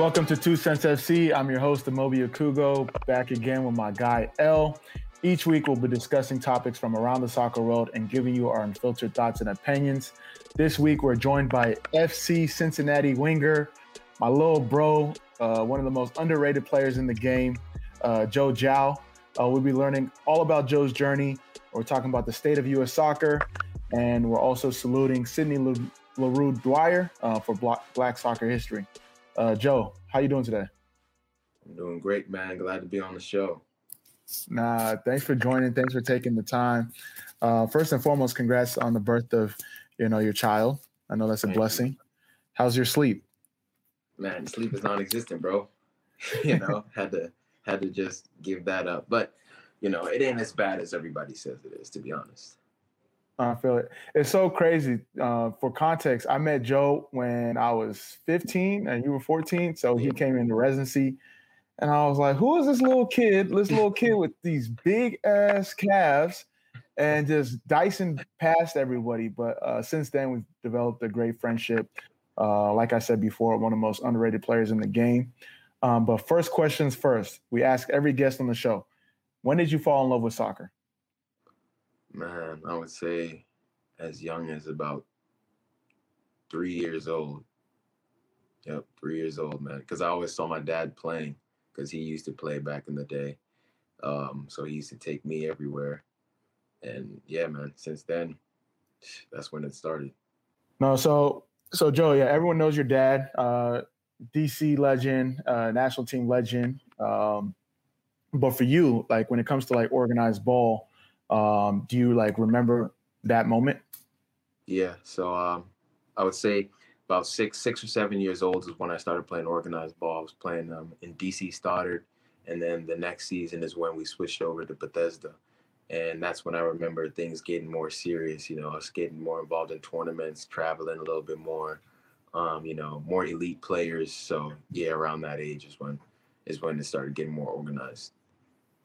Welcome to Two Cents FC. I'm your host, Amobi Okugo, back again with my guy L. Each week, we'll be discussing topics from around the soccer world and giving you our unfiltered thoughts and opinions. This week, we're joined by FC Cincinnati winger, my little bro, uh, one of the most underrated players in the game, uh, Joe Gyau. Uh, we'll be learning all about Joe's journey. We're talking about the state of U.S. soccer, and we're also saluting Sidney LaRue Dwyer uh, for Black Soccer History. Uh, Joe, how you doing today? I'm doing great, man. Glad to be on the show. Nah, thanks for joining. Thanks for taking the time. Uh, first and foremost, congrats on the birth of you know your child. I know that's a Thank blessing. You. How's your sleep? Man, sleep is non-existent, bro. you know, had to had to just give that up. But you know, it ain't as bad as everybody says it is, to be honest. I feel it. It's so crazy. Uh, for context, I met Joe when I was 15 and you were 14. So he came into residency. And I was like, who is this little kid, this little kid with these big ass calves and just dicing past everybody? But uh, since then, we've developed a great friendship. Uh, like I said before, one of the most underrated players in the game. Um, but first questions first. We ask every guest on the show when did you fall in love with soccer? Man, I would say as young as about three years old. Yep, three years old, man. Because I always saw my dad playing because he used to play back in the day. Um, so he used to take me everywhere. And yeah, man, since then, that's when it started. No, so so Joe, yeah, everyone knows your dad, uh, DC legend, uh, national team legend. Um, but for you, like when it comes to like organized ball, um, do you like remember that moment? Yeah. So um, I would say about six, six or seven years old is when I started playing organized ball. I was playing um, in DC Stoddert, and then the next season is when we switched over to Bethesda, and that's when I remember things getting more serious. You know, us getting more involved in tournaments, traveling a little bit more. Um, you know, more elite players. So yeah, around that age is when is when it started getting more organized.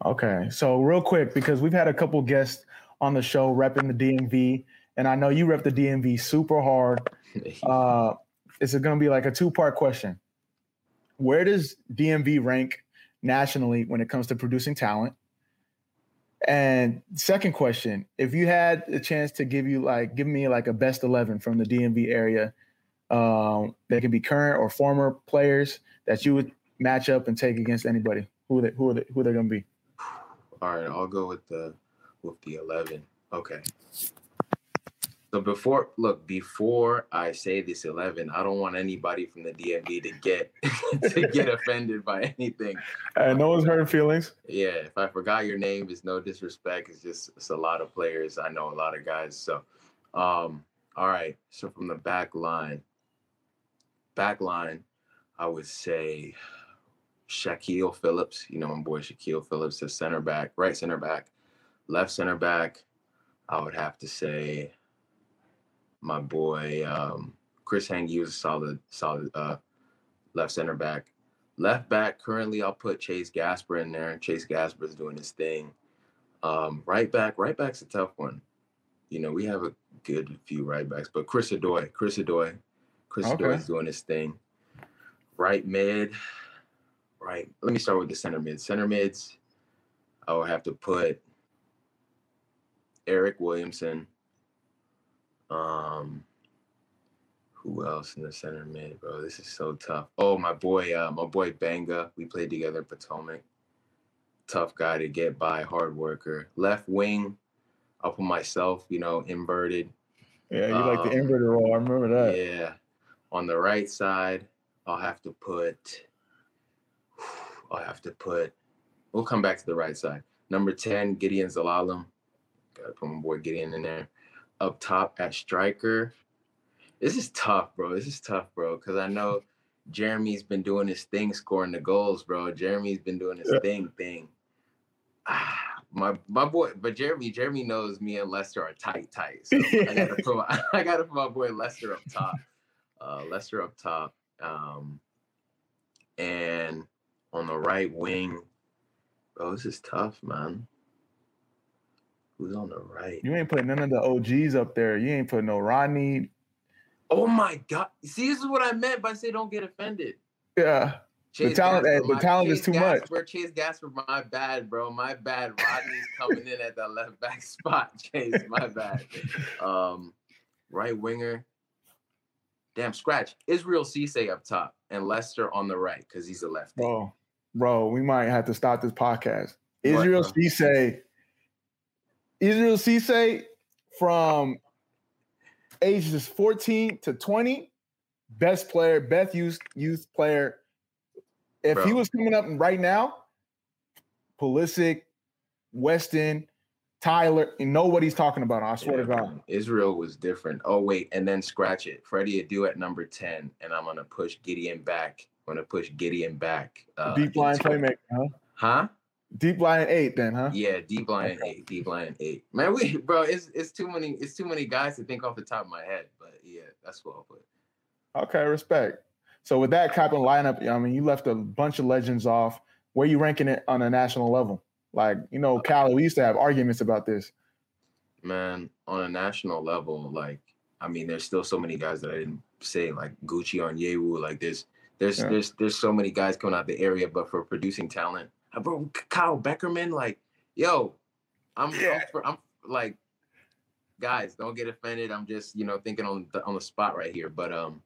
Okay, so real quick because we've had a couple guests on the show repping the DMV, and I know you rep the DMV super hard. Uh, it's going to be like a two part question. Where does DMV rank nationally when it comes to producing talent? And second question, if you had a chance to give you like give me like a best eleven from the DMV area, um, that can be current or former players that you would match up and take against anybody, who are they, who are they, who are going to be? All right, I'll go with the with the 11. Okay. So before look, before I say this 11, I don't want anybody from the DMV to get to get offended by anything. Uh, no one's hurt feelings. Yeah, if I forgot your name, it's no disrespect. It's just it's a lot of players. I know a lot of guys. So um all right. So from the back line, back line, I would say Shaquille Phillips, you know, my boy Shaquille Phillips, the center back, right center back, left center back. I would have to say my boy um, Chris Hangy was a solid, solid uh, left center back. Left back, currently I'll put Chase Gasper in there. Chase Gasper is doing his thing. Um, right back, right back's a tough one. You know, we have a good few right backs, but Chris Odoi, Chris Odoi, Chris okay. Is doing his thing. Right mid, right? Let me start with the center mid. Center mids, I would have to put Eryk Williamson. Um, who else in the center mid, bro? This is so tough. Oh, my boy, uh, my boy Banga. We played together in Potomac. Tough guy to get by, hard worker. Left wing, I'll put myself, you know, inverted. Yeah, you um, like the inverted role. I remember that. Yeah. On the right side, I'll have to put I have to put. We'll come back to the right side. Number ten, Gideon Zelalem. Gotta put my boy Gideon in there. Up top at striker. This is tough, bro. This is tough, bro. Because I know Jeremy's been doing his thing, scoring the goals, bro. Jeremy's been doing his yeah. thing, thing. Ah, my my boy, but Jeremy, Jeremy knows me and Lester are tight, tight. So I gotta put my, I gotta put my boy Lester up top. Uh, Lester up top. Um, and on the right wing. Bro, this is tough, man. Who's on the right? You ain't putting none of the OGs up there. You ain't putting no Rodney. Oh my god! See, this is what I meant by say don't get offended. Yeah. Chase the talent, Gasper, the talent is too Gasper, much. Chase Gasper, my bad, bro. My bad. Rodney's coming in at the left back spot. Chase, my bad. Um, right winger. Damn, scratch. Israel Cisse up top and Lester on the right because he's a lefty. Bro, bro, we might have to stop this podcast. Israel what, Cisse. Israel Cisse from ages 14 to 20, best player, best youth youth player if Bro. he was coming up right now, Pulisic, Weston, Tyler, and know what he's talking about. I swear yeah, to God. Israel was different. Oh, wait, and then scratch it. Freddie Adu at number 10, and I'm gonna push Gideon back. I'm gonna push Gideon back. Uh, deep line playmaker, huh? Huh? Deep line eight, then, huh? Yeah, deep line okay. eight, deep line eight. Man, we bro, it's it's too many, it's too many guys to think off the top of my head. But yeah, that's what I'll put. Okay, respect. So with that of lineup, I mean, you left a bunch of legends off. Where you ranking it on a national level? Like, you know, Cali, we used to have arguments about this. Man, on a national level, like, I mean, there's still so many guys that I didn't say, like Gucci Onyewu. Like, there's there's yeah. there's there's so many guys coming out the area, but for producing talent, bro, Kyle Beckerman, like, yo, I'm, yeah. I'm, I'm like, guys, don't get offended. I'm just you know thinking on the on the spot right here, but um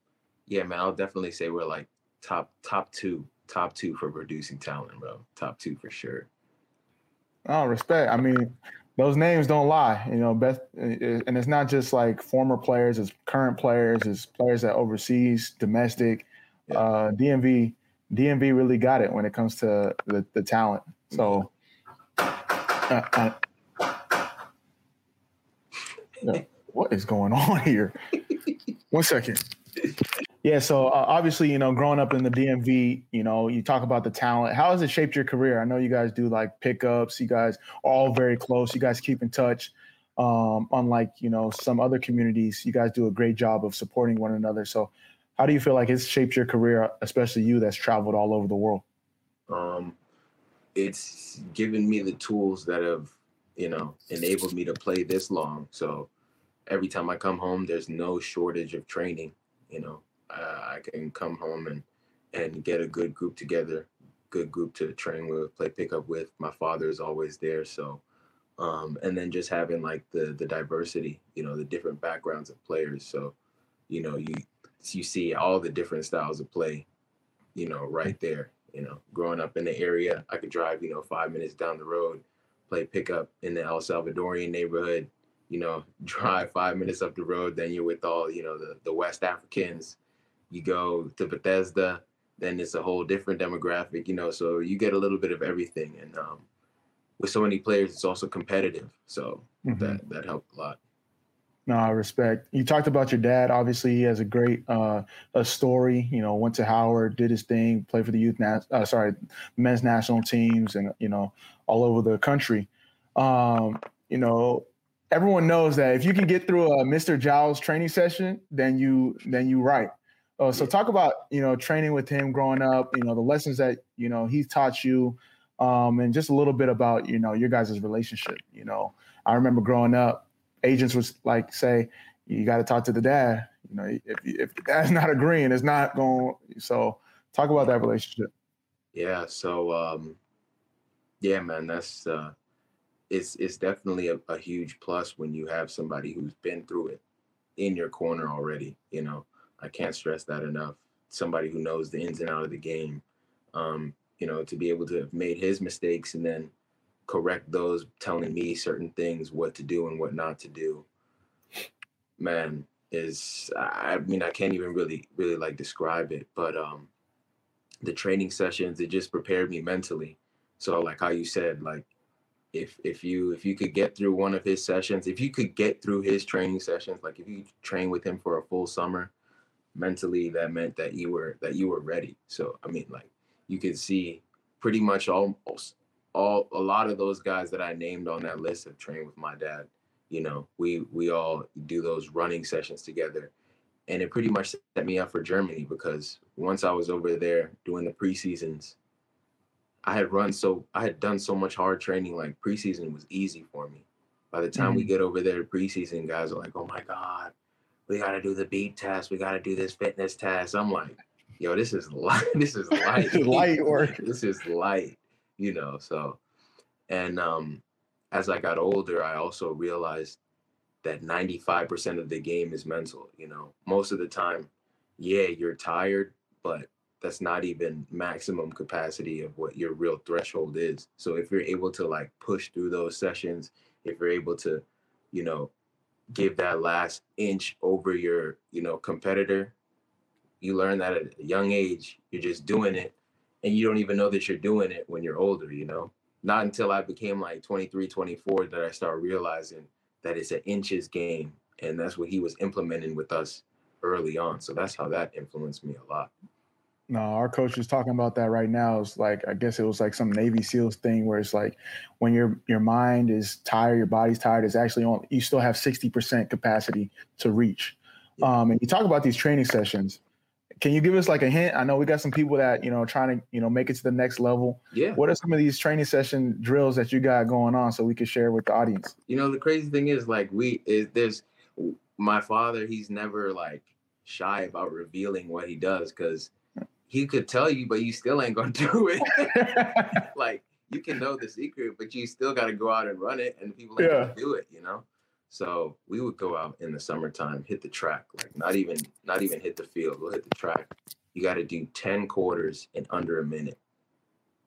yeah, man, I'll definitely say we're like top top two, top two for producing talent, bro. Top two for sure. Oh, respect. I mean, those names don't lie, you know. Best, and it's not just like former players; it's current players, it's players that overseas, domestic. Yeah. Uh, DMV, DMV really got it when it comes to the, the talent. So, uh, uh, what is going on here? One second. Yeah, so uh, obviously, you know, growing up in the DMV, you know, you talk about the talent. How has it shaped your career? I know you guys do like pickups. You guys are all very close. You guys keep in touch. Um, unlike you know some other communities, you guys do a great job of supporting one another. So, how do you feel like it's shaped your career, especially you that's traveled all over the world? Um, it's given me the tools that have you know enabled me to play this long. So every time I come home, there's no shortage of training. You know, I can come home and and get a good group together, good group to train with, play pickup with. My father is always there, so um, and then just having like the the diversity, you know, the different backgrounds of players. So, you know, you you see all the different styles of play, you know, right there. You know, growing up in the area, I could drive, you know, five minutes down the road, play pickup in the El Salvadorian neighborhood, you know, drive five minutes up the road, then you're with all, you know, the, the West Africans, you go to Bethesda, then it's a whole different demographic, you know. So you get a little bit of everything, and um, with so many players, it's also competitive. So mm-hmm. that that helped a lot. No, I respect. You talked about your dad. Obviously, he has a great uh, a story. You know, went to Howard, did his thing, played for the youth, na- uh, sorry, men's national teams, and you know, all over the country. Um, you know, everyone knows that if you can get through a Mr. Giles training session, then you then you right. Uh, so talk about you know training with him growing up, you know the lessons that you know he taught you, um, and just a little bit about you know your guys' relationship. You know, I remember growing up, agents would like say, "You got to talk to the dad." You know, if if the dad's not agreeing, it's not going. So talk about that relationship. Yeah. So um, yeah, man, that's uh, it's it's definitely a, a huge plus when you have somebody who's been through it in your corner already. You know I can't stress that enough. Somebody who knows the ins and out of the game, um, you know, to be able to have made his mistakes and then correct those, telling me certain things, what to do and what not to do. Man, is I mean I can't even really really like describe it, but um, the training sessions it just prepared me mentally. So like how you said, like if if you if you could get through one of his sessions, if you could get through his training sessions, like if you train with him for a full summer, mentally that meant that you were that you were ready so i mean like you could see pretty much almost all a lot of those guys that i named on that list have trained with my dad you know we we all do those running sessions together and it pretty much set me up for germany because once i was over there doing the preseasons i had run so i had done so much hard training like preseason was easy for me by the time mm-hmm. we get over there to preseason guys are like oh my god we got to do the beep test. We got to do this fitness test. I'm like, yo, this is light. This is light. light work. this is light, you know. So, and um, as I got older, I also realized that 95% of the game is mental. You know, most of the time, yeah, you're tired, but that's not even maximum capacity of what your real threshold is. So if you're able to like push through those sessions, if you're able to, you know, give that last inch over your, you know, competitor, you learn that at a young age, you're just doing it and you don't even know that you're doing it when you're older, you know. Not until I became like 23, 24 that I started realizing that it's an inches game and that's what he was implementing with us early on. So that's how that influenced me a lot. No, our coach is talking about that right now. It's like I guess it was like some Navy SEALs thing where it's like when your your mind is tired, your body's tired, it's actually on you still have 60% capacity to reach. Yeah. Um, and you talk about these training sessions. Can you give us like a hint? I know we got some people that, you know, trying to, you know, make it to the next level. Yeah. What are some of these training session drills that you got going on so we can share with the audience? You know, the crazy thing is like we is there's my father, he's never like shy about revealing what he does because he could tell you, but you still ain't gonna do it. like you can know the secret, but you still got to go out and run it, and people ain't yeah. gonna do it. You know. So we would go out in the summertime, hit the track, like not even not even hit the field. We'll hit the track. You got to do ten quarters in under a minute.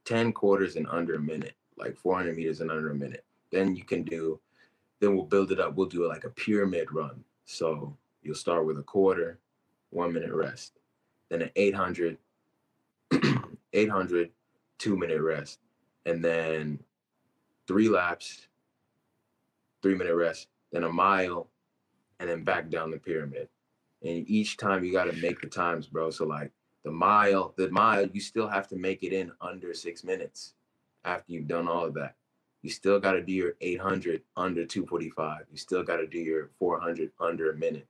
Ten quarters in under a minute, like 400 meters in under a minute. Then you can do. Then we'll build it up. We'll do like a pyramid run. So you'll start with a quarter, one minute rest, then an 800, 800, two minute rest, and then three laps, three minute rest, then a mile, and then back down the pyramid. And each time you got to make the times, bro. So like the mile, the mile, you still have to make it in under six minutes after you've done all of that. You still got to do your 800 under 245. You still got to do your 400 under a minute.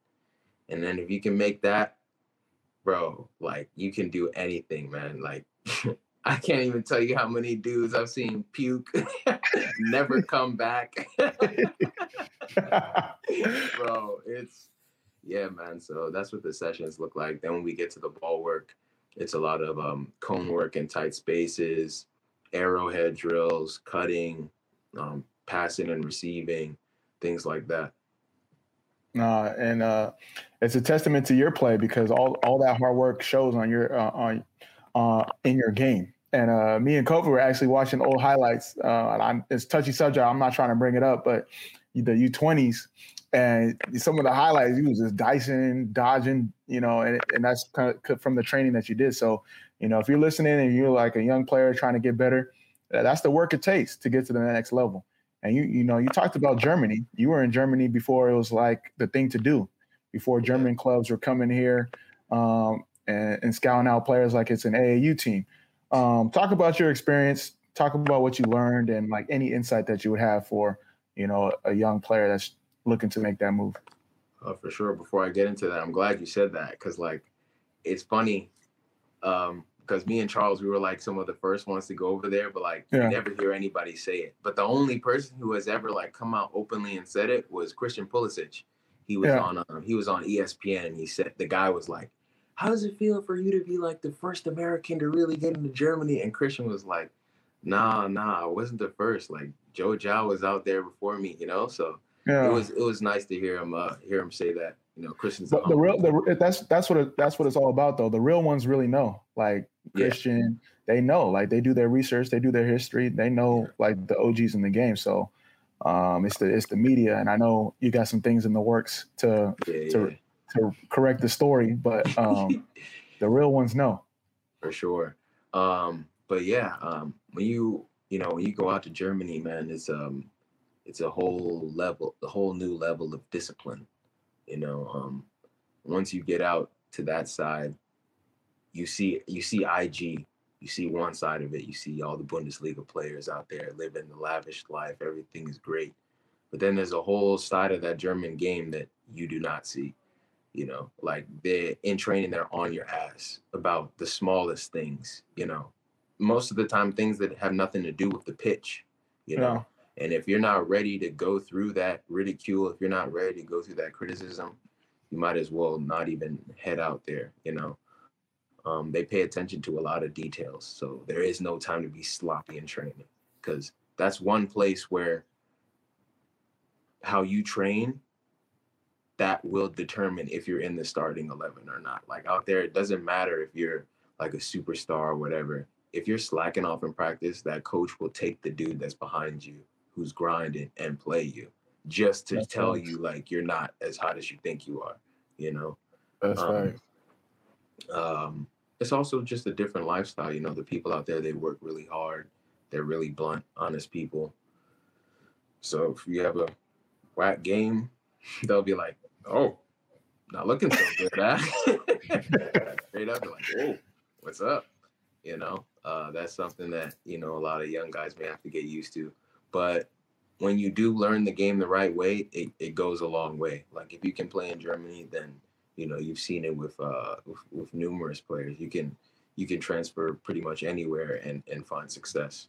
And then if you can make that bro, like you can do anything, man. Like I can't even tell you how many dudes I've seen puke, never come back. bro, it's yeah, man. So that's what the sessions look like. Then when we get to the ball work, it's a lot of um, cone work in tight spaces, arrowhead drills, cutting, um, passing and receiving, things like that. Uh, and uh, it's a testament to your play because all, all that hard work shows on your uh, on uh, in your game. And uh, me and Kofi were actually watching old highlights. Uh, it's touchy subject. I'm not trying to bring it up, but the U20s and some of the highlights, you was just dicing, dodging, you know, and, and that's kind of from the training that you did. So, you know, if you're listening and you're like a young player trying to get better, that's the work it takes to get to the next level. And you, you know, you talked about Germany. You were in Germany before it was like the thing to do, before German clubs were coming here um, and, and, scouting out players like it's an AAU team. Um, talk about your experience. Talk about what you learned and like any insight that you would have for, you know, a young player that's looking to make that move. Uh, for sure. Before I get into that, I'm glad you said that because like, it's funny. Um, because me and Charles, we were like some of the first ones to go over there, but like yeah. you never hear anybody say it. But the only person who has ever like come out openly and said it was Christian Pulisic. He was yeah. on um, he was on ESPN and he said the guy was like, "How does it feel for you to be like the first American to really get into Germany?" And Christian was like, "Nah, nah, I wasn't the first. Like Joe Gyau was out there before me, you know." So yeah. it was it was nice to hear him uh, hear him say that. You know, Christian's the, the real the, that's that's what it, that's what it's all about though. The real ones really know. Like Christian, yeah. they know. Like they do their research, they do their history, they know like the OGs in the game. So um, it's the it's the media, and I know you got some things in the works to yeah, to to correct the story, but um, the real ones know. For sure. Um, but yeah, um, when you you know when you go out to Germany, man, it's um it's a whole level, a whole new level of discipline you know, um, once you get out to that side, you see you see IG, you see one side of it. You see all the Bundesliga players out there living the lavish life. Everything is great, but then there's a whole side of that German game that you do not see. You know, like they're in training, they're on your ass about the smallest things. You know, most of the time things that have nothing to do with the pitch. You know, and if you're not ready to go through that ridicule, if you're not ready to go through that criticism, you might as well not even head out there, you know. Um, they pay attention to a lot of details, so there is no time to be sloppy in training because that's one place where how you train that will determine if you're in the starting 11 or not. Like out there, it doesn't matter if you're like a superstar or whatever. If you're slacking off in practice, that coach will take the dude that's behind you who's grinding and play you just to that's tell you like you're not as hot as you think you are, you know? That's um, right. Um, it's also just a different lifestyle. You know, the people out there, they work really hard. They're really blunt, honest people. So if you have a whack game, they'll be like, oh, not looking so good, huh? Straight up, like, whoa, what's up? You know, uh, that's something that, you know, a lot of young guys may have to get used to. But when you do learn the game the right way, it, it goes a long way. Like if you can play in Germany, then you know you've seen it with uh with, with numerous players. You can you can transfer pretty much anywhere and and find success.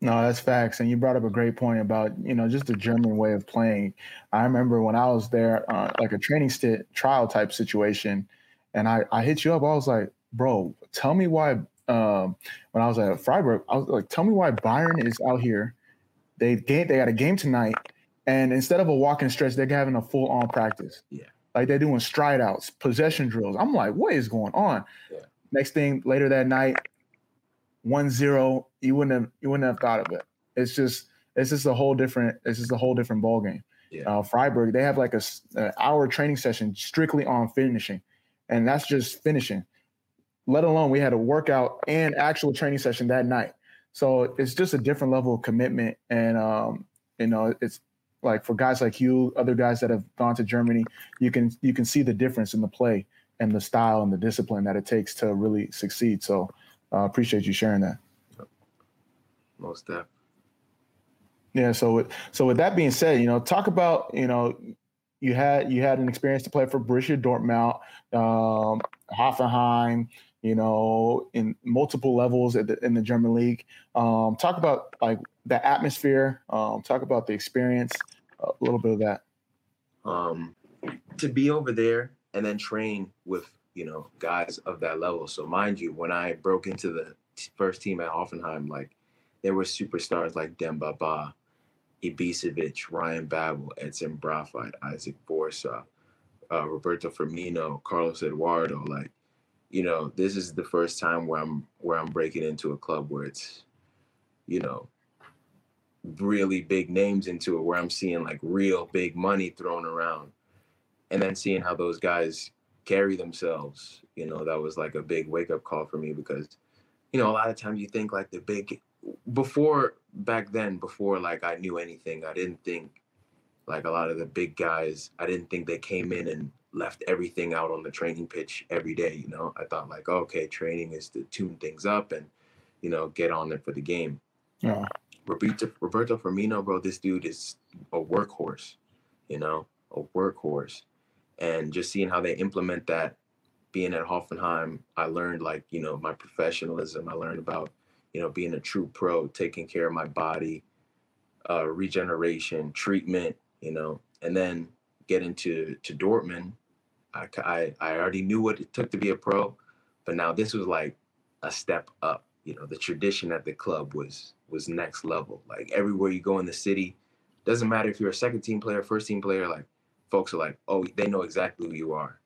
No, that's facts. And you brought up a great point about, you know, just the German way of playing. I remember when I was there, uh, like a training st- trial type situation, and I, I hit you up. I was like, bro, tell me why. Um, when I was at Freiburg, I was like, tell me why Bayern is out here. They game, they got a game tonight, and instead of a walking stretch, they're having a full on practice. Yeah, like they're doing stride outs, possession drills. I'm like, what is going on? Yeah. Next thing later that night, one zero, you wouldn't have you wouldn't have thought of it. It's just it's just a whole different it's just a whole different ball game. Yeah. Uh, Freiburg, they have like a, a hour training session strictly on finishing, and that's just finishing. Let alone we had a workout and actual training session that night. So it's just a different level of commitment, and um, you know, it's like for guys like you, other guys that have gone to Germany, you can you can see the difference in the play and the style and the discipline that it takes to really succeed. So I uh, appreciate you sharing that. Most definitely. Yeah. So, with, so with that being said, you know, talk about you know, you had you had an experience to play for Borussia Dortmund, um, Hoffenheim, you know, in multiple levels the, in the German league. Um, talk about like the atmosphere. Um, talk about the experience. A little bit of that. Um, to be over there and then train with you know, guys of that level. So mind you, when I broke into the first team at Hoffenheim, like there were superstars like Demba Ba, Ibisevic, Ryan Babel, Edson Braafheid, Isaac Vorsah, uh, Roberto Firmino, Carlos Eduardo. Like, you know, this is the first time where I'm where I'm breaking into a club where it's, you know, really big names into it, where I'm seeing like real big money thrown around, and then seeing how those guys carry themselves. You know, that was like a big wake up call for me because, you know, a lot of times you think like the big before back then, before like I knew anything, I didn't think like a lot of the big guys, I didn't think they came in and left everything out on the training pitch every day. You know, I thought like, okay, training is to tune things up and, you know, get on there for the game. Yeah. Roberto, Roberto Firmino, bro, this dude is a workhorse, you know, a workhorse and just seeing how they implement that being at Hoffenheim, I learned like, you know, my professionalism. I learned about, you know, being a true pro, taking care of my body, uh, regeneration, treatment, you know, and then getting to to Dortmund. I, I, I already knew what it took to be a pro, but now this was like a step up. You know, the tradition at the club was was next level. Like everywhere you go in the city, doesn't matter if you're a second team player, first team player, like folks are like, oh, they know exactly who you are.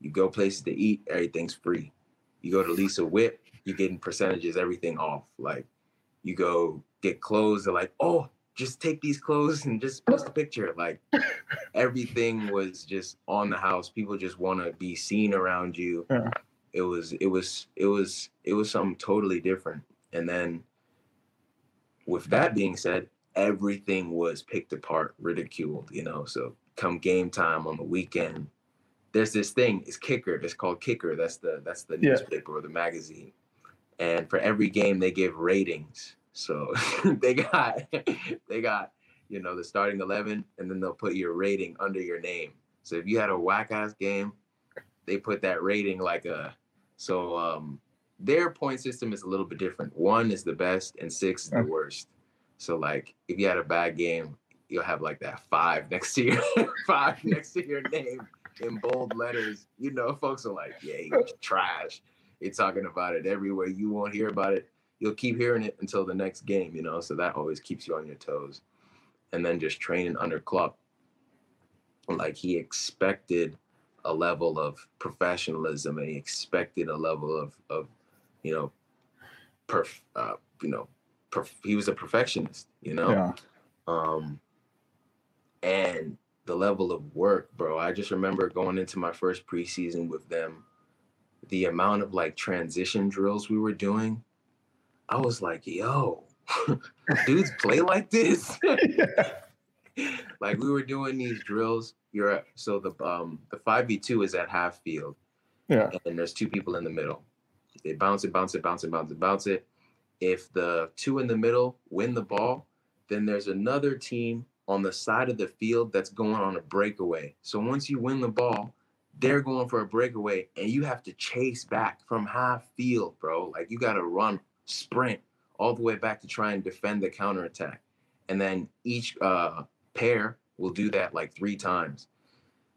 You go places to eat, everything's free. You go to Lisa Whip, you're getting percentages, everything off. Like you go get clothes, they're like, oh, just take these clothes and just post a picture. Like everything was just on the house. People just want to be seen around you. Yeah. It was, it was, it was, it was something totally different. And then with that being said, everything was picked apart, ridiculed, you know. So come game time on the weekend, there's this thing. It's Kicker. It's called Kicker. That's the that's the yeah. newspaper or the magazine. And for every game, they give ratings. So they got they got you know the starting eleven, and then they'll put your rating under your name. So if you had a whack ass game, they put that rating like a so um their point system is a little bit different. One is the best and six is the worst. So like if you had a bad game, you'll have like that five next to your five next to your name in bold letters. You know, folks are like, yeah, he's trash. You're talking about it everywhere. You won't hear about it. You'll keep hearing it until the next game, you know. So that always keeps you on your toes. And then just training under Klopp, like he expected a level of professionalism and he expected a level of of you know perf uh, you know perf- he was a perfectionist you know yeah. um and the level of work bro i just remember going into my first preseason with them the amount of like transition drills we were doing i was like yo dudes play like this like we were doing these drills you're at, so the um the five v two is at half field. Yeah. And there's two people in the middle. They bounce it, bounce it, bounce it, bounce it, bounce it. If the two in the middle win the ball, then there's another team on the side of the field that's going on a breakaway. So once you win the ball, they're going for a breakaway and you have to chase back from half field, bro. Like you got to run, sprint all the way back to try and defend the counterattack. And then each uh, pair we'll do that like three times.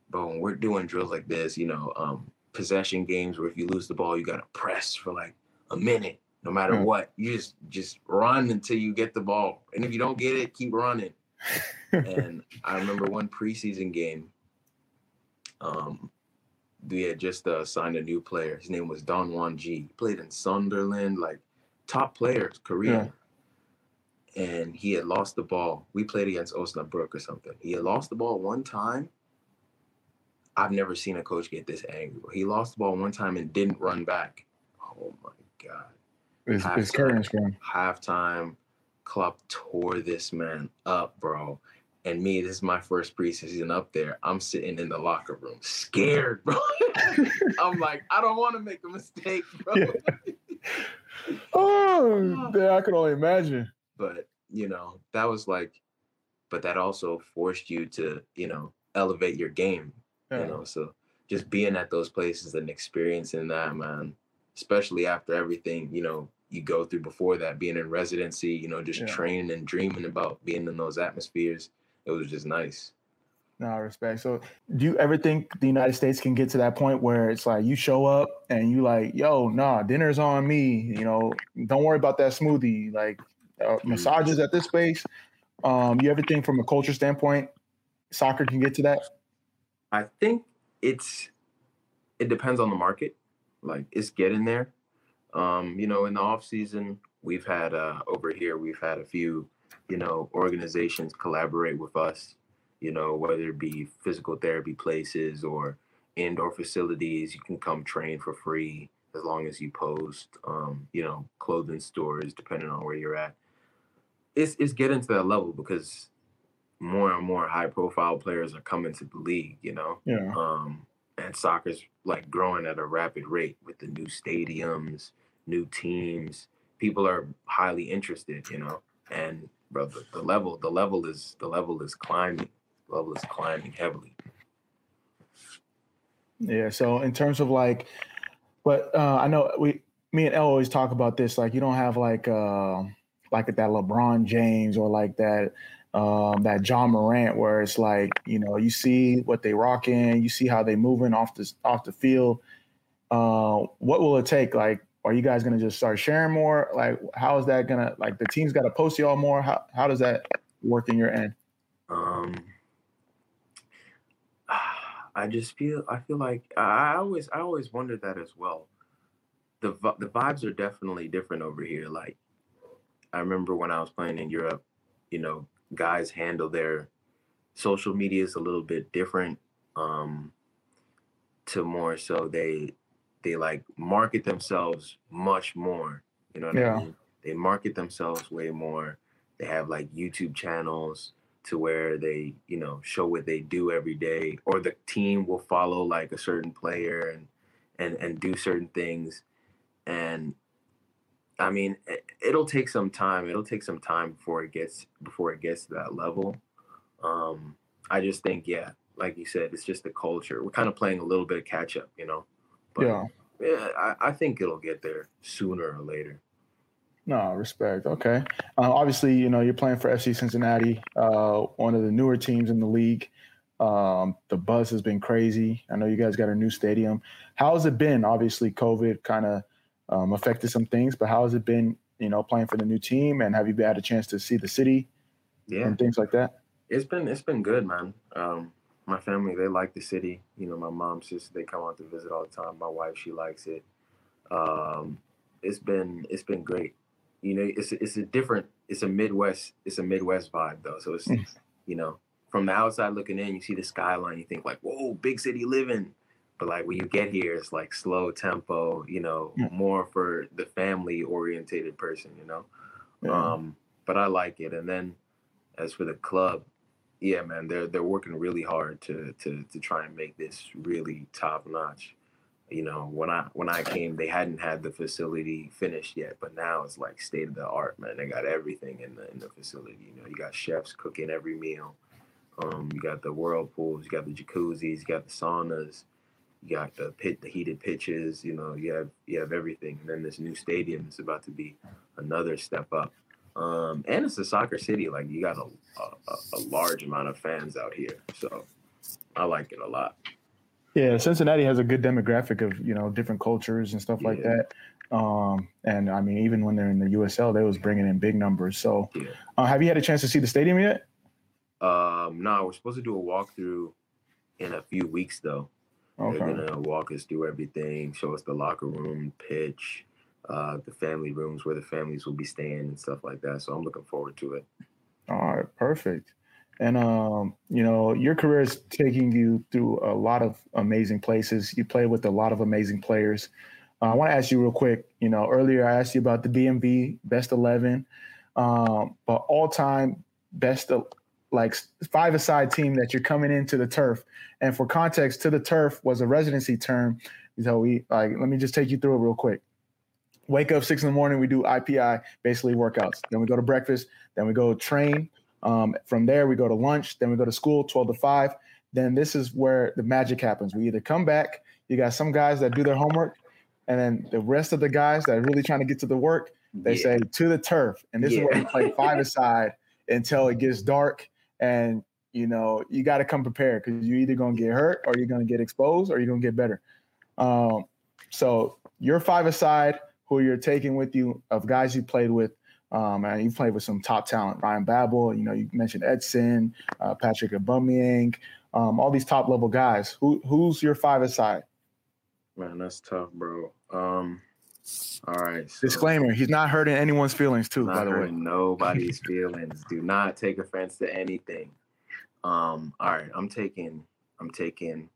But when we're doing drills like this, you know, um, possession games where if you lose the ball, you gotta press for like a minute, no matter mm. what. You just just run until you get the ball. And if you don't get it, keep running. And I remember one preseason game. Um, we had just uh, signed a new player. His name was Dong-won Ji. He played in Sunderland, like top players, Korea. Yeah and he had lost the ball. We played against Osnabrück or something. He had lost the ball one time. I've never seen a coach get this angry. He lost the ball one time and didn't run back. Oh my god! It's, it's current Halftime, Klopp tore this man up, bro. And me, this is my first preseason up there. I'm sitting in the locker room, scared, bro. I'm like, I don't want to make a mistake, bro. Yeah. oh, yeah, I can only imagine but you know that was like but that also forced you to you know elevate your game yeah. you know so just being at those places and experiencing that man especially after everything you know you go through before that being in residency you know just yeah. training and dreaming about being in those atmospheres it was just nice no respect so do you ever think the united states can get to that point where it's like you show up and you like yo nah dinner's on me you know don't worry about that smoothie like uh, massages at this space. Um, you ever think from a culture standpoint, soccer can get to that? I think it's it depends on the market. Like it's getting there. Um, you know, in the off season, we've had uh, over here, we've had a few, you know, organizations collaborate with us. You know, whether it be physical therapy places or indoor facilities, you can come train for free as long as you post. Um, you know, clothing stores, depending on where you're at it's it's getting to that level because more and more high profile players are coming to the league, you know. Yeah. Um, and soccer's like growing at a rapid rate with the new stadiums, new teams. People are highly interested, you know. And bro, the, the level, the level is the level is climbing. The level is climbing heavily. Yeah. So in terms of like, but uh, I know we, me and El always talk about this. Like, you don't have like. Uh, like that LeBron James or like that um, that Ja Morant, where it's like you know you see what they rock in, you see how they moving off the off the field. Uh, what will it take? Like, are you guys gonna just start sharing more? Like, how is that gonna like the team's got to post y'all more? How how does that work in your end? Um, I just feel I feel like I always I always wondered that as well. The the vibes are definitely different over here. Like I remember when I was playing in Europe, you know, guys handle their social media is a little bit different um, to more so they they like market themselves much more. You know what yeah. I mean? They market themselves way more. They have like YouTube channels to where they, you know, show what they do every day, or the team will follow like a certain player and and and do certain things. And I mean, it, will take some time. It'll take some time before it gets before it gets to that level. Um, I just think, yeah, like you said, it's just the culture. We're kind of playing a little bit of catch up, you know. But, yeah. Yeah, I, I think it'll get there sooner or later. No, respect. Okay. Uh, obviously, you know, you're playing for FC Cincinnati, uh, one of the newer teams in the league. Um, the buzz has been crazy. I know you guys got a new stadium. How has it been? Obviously, COVID kind of um, affected some things. But how has it been, you know, playing for the new team? And have you had a chance to see the city Yeah, and things like that? it's been it's been good, man. Um, my family they like the city. You know, my mom, sister, they come out to visit all the time. My wife, she likes it. Um, it's been it's been great. You know, it's it's a different it's a Midwest it's a Midwest vibe though. So it's Mm. you know from the outside looking in, you see the skyline, you think like, whoa, big city living. But like when you get here, it's like slow tempo. You know, Yeah. more for the family orientated person. You know. Yeah. Um, but I like it. And then as for the club, yeah, man, they're they're working really hard to to to try and make this really top notch. You know, when I when I came, they hadn't had the facility finished yet, but now it's like state of the art, man. They got everything in the in the facility. You know, you got chefs cooking every meal. Um, you got the whirlpools, you got the jacuzzis, you got the saunas, you got the pit, the heated pitches. You know, you have you have everything. And then this new stadium is about to be another step up. Um, and it's a soccer city. Like you got a, a a large amount of fans out here, so I like it a lot. Yeah, Cincinnati has a good demographic of you know different cultures and stuff like that. Um, and I mean, even when they're in the USL, they was bringing in big numbers. So, Yeah. uh, have you had a chance to see the stadium yet? Um, no, we're supposed to do a walkthrough in a few weeks though. Okay. They're gonna walk us through everything, show us the locker room, pitch, uh, the family rooms where the families will be staying and stuff like that. So I'm looking forward to it. All right, perfect. And um, you know, your career is taking you through a lot of amazing places. You play with a lot of amazing players. Uh, I want to ask you real quick. You know, earlier I asked you about the DMV best eleven, um, but all time best of like five aside team that you're coming into the turf. And for context, to the turf was a residency term. So we like let me just take you through it real quick. Wake up six in the morning, we do IPI, basically workouts. Then we go to breakfast, then we go train. Um, from there, we go to lunch, then we go to school, 12 to 5. Then this is where the magic happens. We either come back, you got some guys that do their homework, and then the rest of the guys that are really trying to get to the work, they Yeah. say to the turf. And this is where we play five aside until it gets dark. And you know, you got to come prepared because you're either gonna get hurt or you're gonna get exposed or you're gonna get better. Um, so you're five aside, who you're taking with you of guys you played with. Um, and you played with some top talent, Ryan Babel. You know, you mentioned Edson, uh, Patrick Aubameyang, um, all these top level guys. Who who's your five aside? Man, that's tough, bro. Um, all right. so- Disclaimer: He's not hurting anyone's feelings, too. by the way, nobody's feelings. Do not take offense to anything. Um, all right, I'm taking I'm taking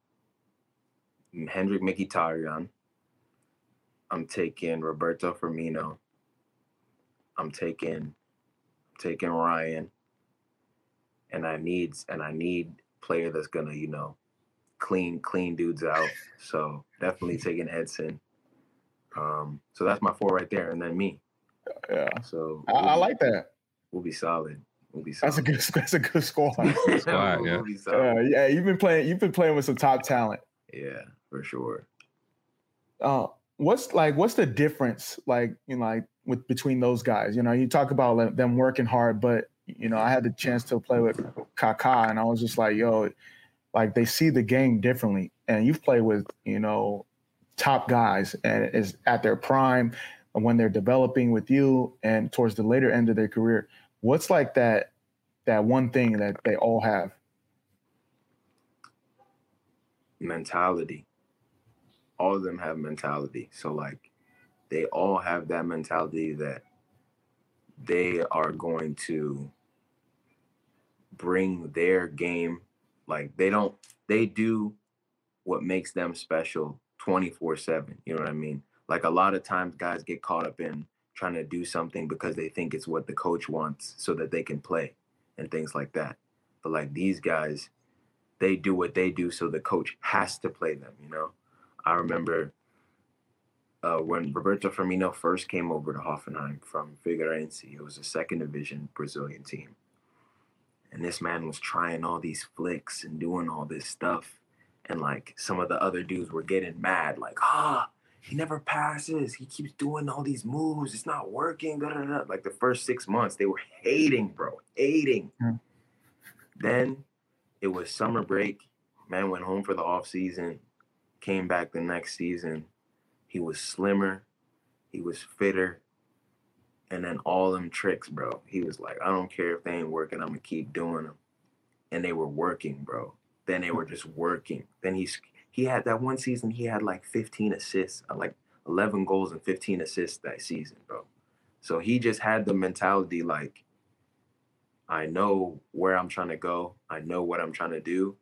Henrikh Mkhitaryan. I'm taking Roberto Firmino. I'm taking I'm taking Ryan. And I need and I need player that's gonna, you know, clean clean dudes out. So definitely taking Edson. Um, so that's my four right there, and then me. yeah, So I, I like that. We'll be solid. We'll be solid. That's a good. That's a good squad. squad, We'll yeah. be solid. Uh, yeah, you've been playing. You've been playing with some top talent. yeah, for sure. uh, what's like what's the difference like you know like with between those guys you know you talk about like, them working hard but you know i had the chance to play with Kaká and i was just like yo like they see the game differently and you've played with you know top guys and is at their prime when they're developing with you and towards the later end of their career what's like that that one thing that they all have Mentality. All of them have mentality. So like they all have that mentality that they are going to bring their game like they don't they do what makes them special 24/7 you know what i mean like a lot of times guys get caught up in trying to do something because they think it's what the coach wants so that they can play and things like that but like these guys they do what they do so the coach has to play them you know i remember uh, when Roberto Firmino first came over to Hoffenheim from Figueirense, it was a second division Brazilian team. And this man was trying all these flicks and doing all this stuff. And like some of the other dudes were getting mad, like, ah, he never passes. He keeps doing all these moves. It's not working. Da, da, da. Like the first six months, they were hating, bro, hating. Yeah. Then it was summer break. Man went home for the off season, came back the next season. He was slimmer. He was fitter. And then all them tricks, bro. He was like, I don't care if they ain't working, I'm gonna keep doing them. And they were working, bro. Then they were just working. Then he's he had that one season, he had like 15 assists, uh, like 11 goals and 15 assists that season, bro. So he just had the mentality like, I know where I'm trying to go. I know what I'm trying to do.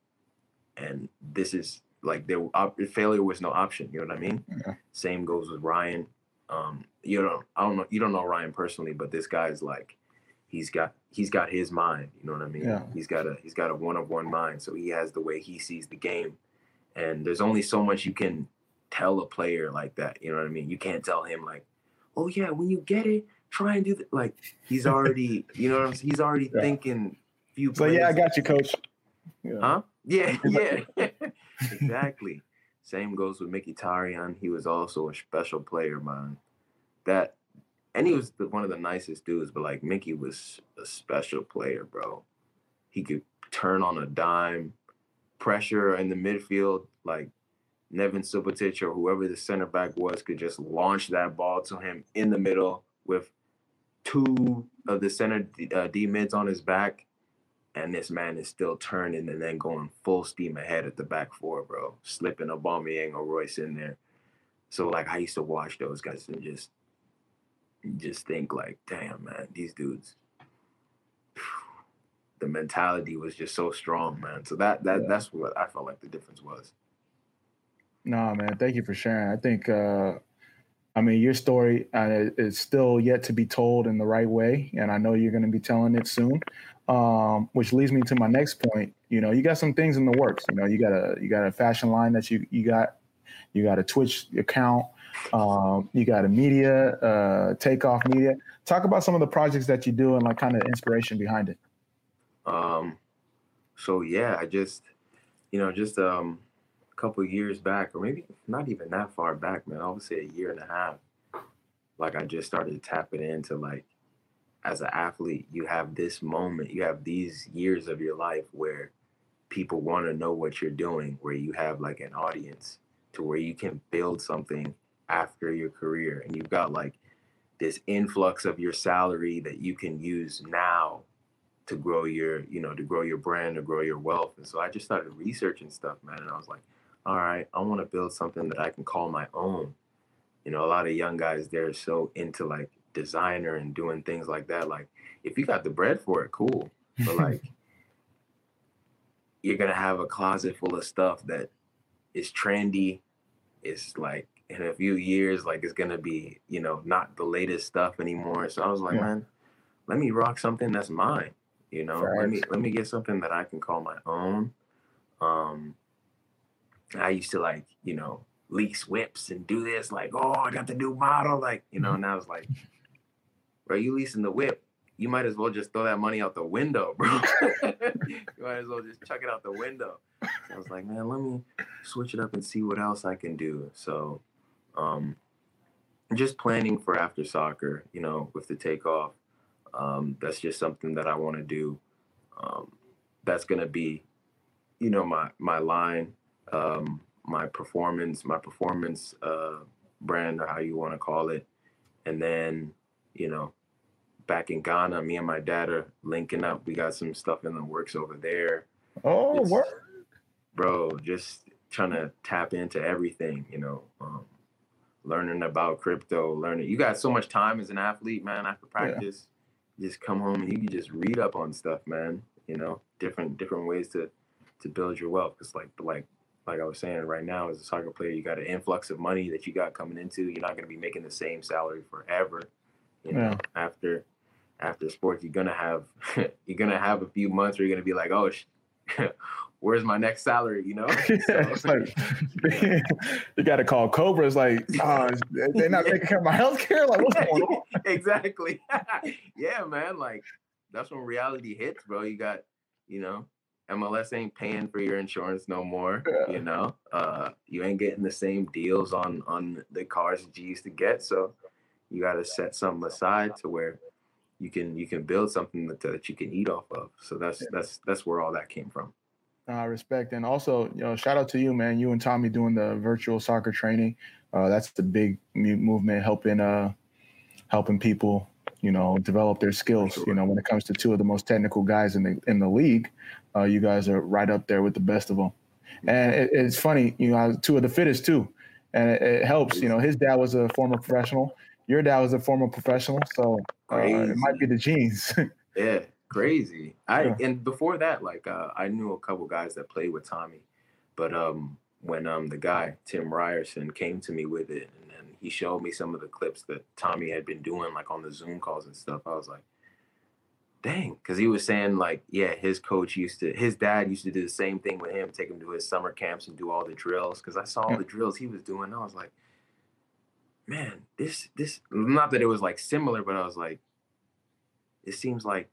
And this is like there failure was no option. You know what I mean? Yeah. Same goes with Ryan. Um, you don't I don't know you don't know Ryan personally, but this guy's like he's got he's got his mind. You know what I mean? Yeah. He's got a he's got a one of one mind. So he has the way he sees the game. And there's only so much you can tell a player like that. You know what I mean? You can't tell him like, oh yeah, when you get it, try and do that. Like he's already, you know what I'm saying? He's already yeah. thinking few. So yeah, I got you, coach. Yeah. Huh? Yeah, yeah. exactly. Same goes with Mkhitaryan. He was also a special player, man. That and he was the, one of the nicest dudes, but like Mickey was a special player, bro. He could turn on a dime, pressure in the midfield, like Neven Subotic or whoever the center back was could just launch that ball to him in the middle with two of the center D, uh, D mids on his back, and this man is still turning and then going full steam ahead at the back four, bro, slipping Aubameyang or Reus in there. So like I used to watch those guys and just just think like, damn man, these dudes. The mentality was just so strong, man. So that that yeah. that's what I felt like the difference was. No, man. Thank you for sharing. I think, uh, I mean, your story uh, is still yet to be told in the right way, and I know you're going to be telling it soon. Um, which leads me to my next point. You know, you got some things in the works. You know, you got a you got a fashion line that you you got, you got a Twitch account, um, you got a media uh, takeoff media. Talk about some of the projects that you do and like kind of inspiration behind it. Um, so yeah, I just, you know, just um, a couple years back, or maybe not even that far back, man. I would say a year and a half. Like I just started tapping into like, as an athlete, you have this moment, you have these years of your life where people want to know what you're doing, where you have like an audience to where you can build something after your career, and you've got like this influx of your salary that you can use now to grow your you know to grow your brand to grow your wealth and so i just started researching stuff man and i was like all right, I want to build something that I can call my own. You know, a lot of young guys they're so into like designer and doing things like that. Like, if you got the bread for it, cool. But like, you're gonna have a closet full of stuff that is trendy. It's like in a few years, like it's gonna be, you know, not the latest stuff anymore. So I was like, yeah. man, let me rock something that's mine. You know, let me let me get something that I can call my own. Um, I used to like, you know, lease whips and do this, like, oh, I got the new model, like, you know, and I was like, bro, you leasing the whip, you might as well just throw that money out the window, bro. you might as well just chuck it out the window. So I was like, man, let me switch it up and see what else I can do. So, um, just planning for after soccer, you know, with the takeoff. Um, that's just something that I want to do. Um, that's gonna be, you know, my my line um, my performance, my performance uh, brand, or how you want to call it. And then, you know, back in Ghana, me and my dad are linking up. We got some stuff in the works over there. Oh, what? Bro, just trying to tap into everything, you know, um, learning about crypto, learning. You got so much time as an athlete, man, after practice. Yeah. Just come home and you can just read up on stuff, man. You know, different different ways to to build your wealth. Cause like like like I was saying, right now as a soccer player, you got an influx of money that you got coming into. You're not going to be making the same salary forever. You know, yeah. after after sports, you're gonna have you're gonna have a few months where you're gonna be like, oh, sh- where's my next salary? You know, so, like, you got to call Cobra. It's like, oh, they're not taking care of my health care. Like, what's going on? exactly. yeah, man. Like that's when reality hits, bro. You got, you know, MLS ain't paying for your insurance no more. Yeah. You know, uh, you ain't getting the same deals on on the cars that you used to get. So you got to set something aside to where you can you can build something that, that you can eat off of. So that's yeah. that's that's where all that came from. Uh, respect and also, you know, shout out to you, man. You and Tommy doing the virtual soccer training. Uh, that's the big movement, helping uh, helping people, you know, develop their skills. Sure. You know, when it comes to two of the most technical guys in the in the league, uh, you guys are right up there with the best of them. And it, it's funny, you know, two of the fittest too, and it, it, helps. You know, his dad was a former professional. Your dad was a former professional, so uh, it might be the genes. yeah, crazy. I yeah. and before that, like uh, I knew a couple guys that played with Tommy, but um, when um the guy Tim Ryerson came to me with it, and then he showed me some of the clips that Tommy had been doing, like on the Zoom calls and stuff. I was like, dang, because he was saying like, yeah, his coach used to, his dad used to do the same thing with him, take him to his summer camps and do all the drills. Because I saw all the drills he was doing, I was like, man, this this not that it was like similar, but I was like, it seems like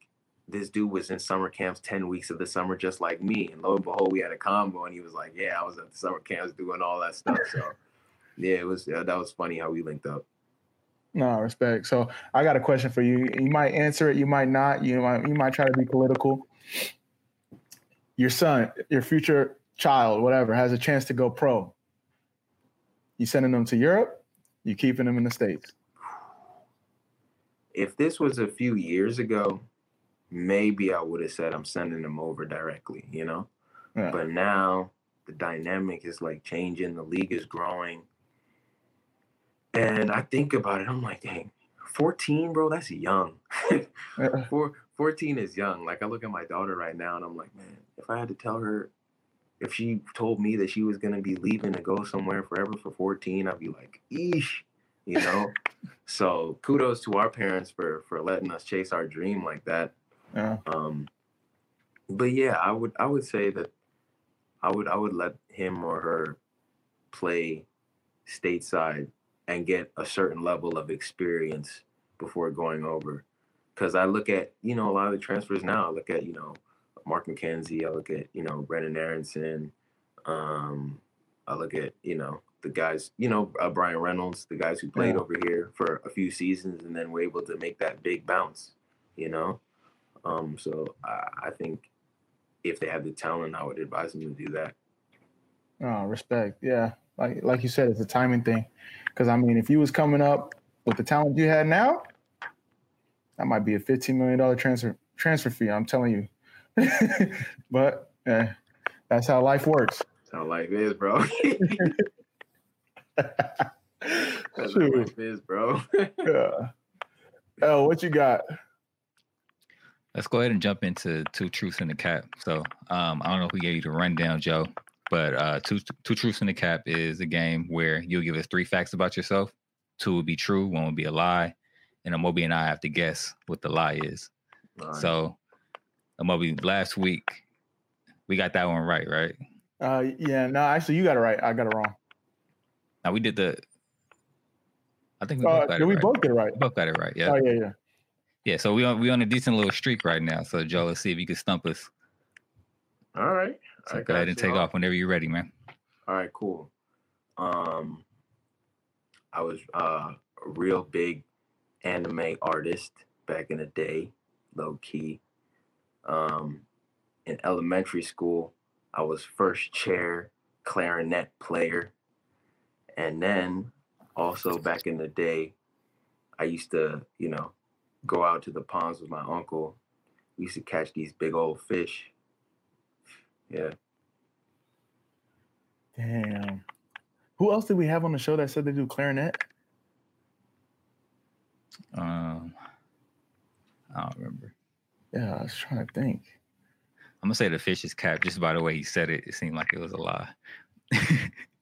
this dude was in summer camps 10 weeks of the summer just like me. And lo and behold we had a combo and he was like yeah i was at the summer camps doing all that stuff. So yeah it was that was funny how we linked up. No respect. So i got a question for you. You might answer it you might not. You might you might try to be political. Your son your future child whatever has a chance to go pro. You sending them to europe you keeping them in the states if this was a few years ago maybe I would have said I'm sending them over directly, you know? Yeah. But now the dynamic is like changing, the league is growing. And I think about it, I'm like, dang, 14, bro, that's young. Four, 14 is young. Like I look at my daughter right now and I'm like, man, if I had to tell her if she told me that she was gonna be leaving to go somewhere forever for 14, I'd be like, eesh, you know? so kudos to our parents for for letting us chase our dream like that. Yeah. Um, but yeah, I would I would say that I would I would let him or her play stateside and get a certain level of experience before going over. Because I look at you know a lot of the transfers now. I look at you know Mark McKenzie. I look at you know Brenden Aaronson. Um, I look at you know the guys, you know uh, Bryan Reynolds, the guys who played yeah. over here for a few seasons and then were able to make that big bounce. You know, um, so I, I think if they have the talent, I would advise them to do that. Oh, respect. Yeah. Like like you said, it's a timing thing. Because I mean, if you was coming up with the talent you had now, that might be a fifteen million dollar transfer transfer fee. I'm telling you. but yeah, that's how life works. That's how life is, bro. that's how life is, bro. yeah. Oh, what you got? Let's go ahead and jump into two truths in the cap. So um, I don't know if we gave you the rundown, Joe, but uh, two two truths in the cap is a game where you'll give us three facts about yourself. Two will be true, one will be a lie, and Amobi and I have to guess what the lie is. Right. So Amobi, last week we got that one right, right? Uh, yeah. No, actually, you got it right. I got it wrong. Now we did the. I think we both uh, got it we right. both get it right. We both got it right. Yeah. Oh yeah, yeah. Yeah, so we on we on a decent little streak right now. So Joe, let's see if you can stump us. All right. So go ahead and take off whenever you're ready, man. All right, cool. Um I was uh, a real big anime artist back in the day, low key. Um in elementary school, I was first chair clarinet player. And then also back in the day, I used to, you know, go out to the ponds with my uncle. We used to catch these big old fish. Yeah. Damn. Who else did we have on the show that said they do clarinet? Um, I don't remember. Yeah, I was trying to think. I'm gonna say the fish is cap. Just by the way he said it, it seemed like it was a lie.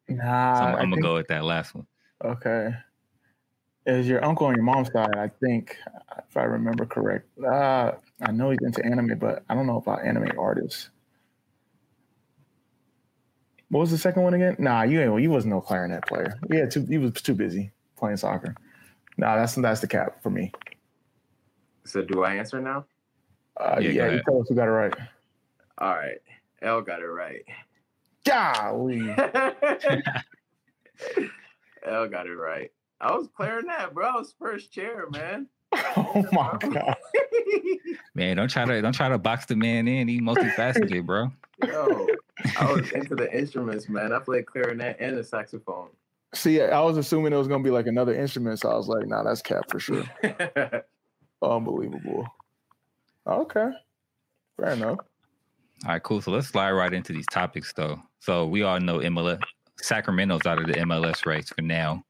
nah, so I'm, I'm gonna think... go with that last one. Okay is your uncle on your mom's side, I think, if I remember correct. Uh, I know he's into anime, but I don't know about anime artists. What was the second one again? Nah, you ain't. You wasn't no clarinet player. Yeah, too. He was too busy playing soccer. Nah, that's that's the cap for me. So do I answer now? Uh, yeah, yeah you tell us who got it right. All right, L got it right. Golly. L got it right. I was clarinet, bro. I was first chair, man. oh my god. Man, don't try to don't try to box the man in. He multifaceted, bro. Yo, I was into the instruments, man. I played clarinet and the saxophone. See, I was assuming it was gonna be like another instrument, so I was like, nah, that's cap for sure. Unbelievable. Okay. Fair enough. All right, cool. So let's slide right into these topics, though. So we all know MLS, Sacramento's out of the MLS race for now.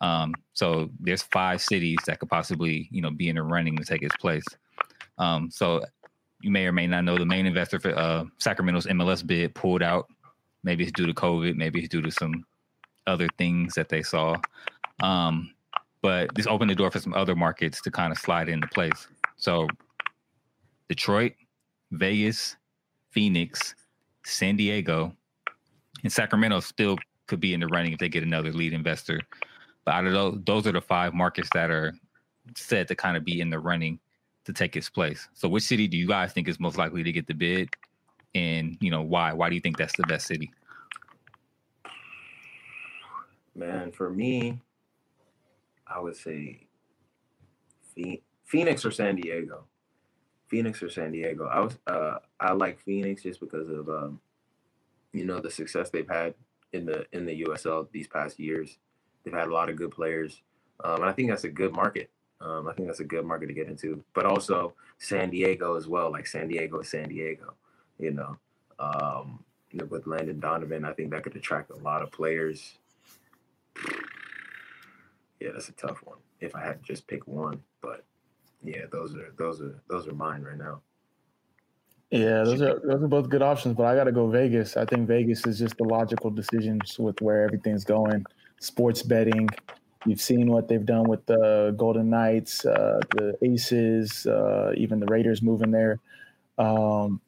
Um, so there's five cities that could possibly, you know, be in the running to take its place. Um, so you may or may not know the main investor for uh, Sacramento's MLS bid pulled out. Maybe it's due to COVID. Maybe it's due to some other things that they saw. Um, but this opened the door for some other markets to kind of slide into place. So Detroit, Vegas, Phoenix, San Diego, and Sacramento still could be in the running if they get another lead investor. But out of those, those are the five markets that are said to kind of be in the running to take its place. So, which city do you guys think is most likely to get the bid, and you know why? Why do you think that's the best city? Man, for me, I would say Phoenix or San Diego. Phoenix or San Diego. I was uh, I like Phoenix just because of um, you know the success they've had in the in the USL these past years. They've had a lot of good players, um, and I think that's a good market. Um, I think that's a good market to get into. But also San Diego as well. Like San Diego San Diego. You know, um, with Landon Donovan, I think that could attract a lot of players. Yeah, that's a tough one. If I had to just pick one, but yeah, those are those are those are mine right now. Yeah, those are those are both good options, but I got to go Vegas. I think Vegas is just the logical decisions with where everything's going. Sports betting, you've seen what they've done with the Golden Knights, uh, the Aces, uh, even the Raiders moving there. Um,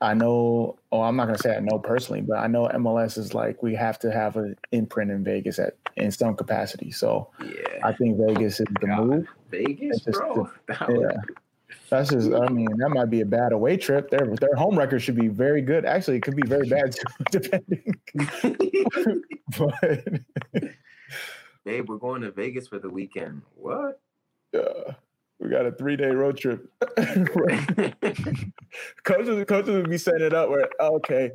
I know, oh, I'm not gonna say I know personally, but I know MLS is like we have to have an imprint in Vegas at in some capacity. So yeah, I think Vegas is the God. move. Vegas, bro. The, yeah. That's just, I mean, that might be a bad away trip. Their their home record should be very good. Actually, it could be very bad too, depending. but babe, we're going to Vegas for the weekend. What? Yeah. We got a three day road trip. coaches, coaches would be setting it up where okay,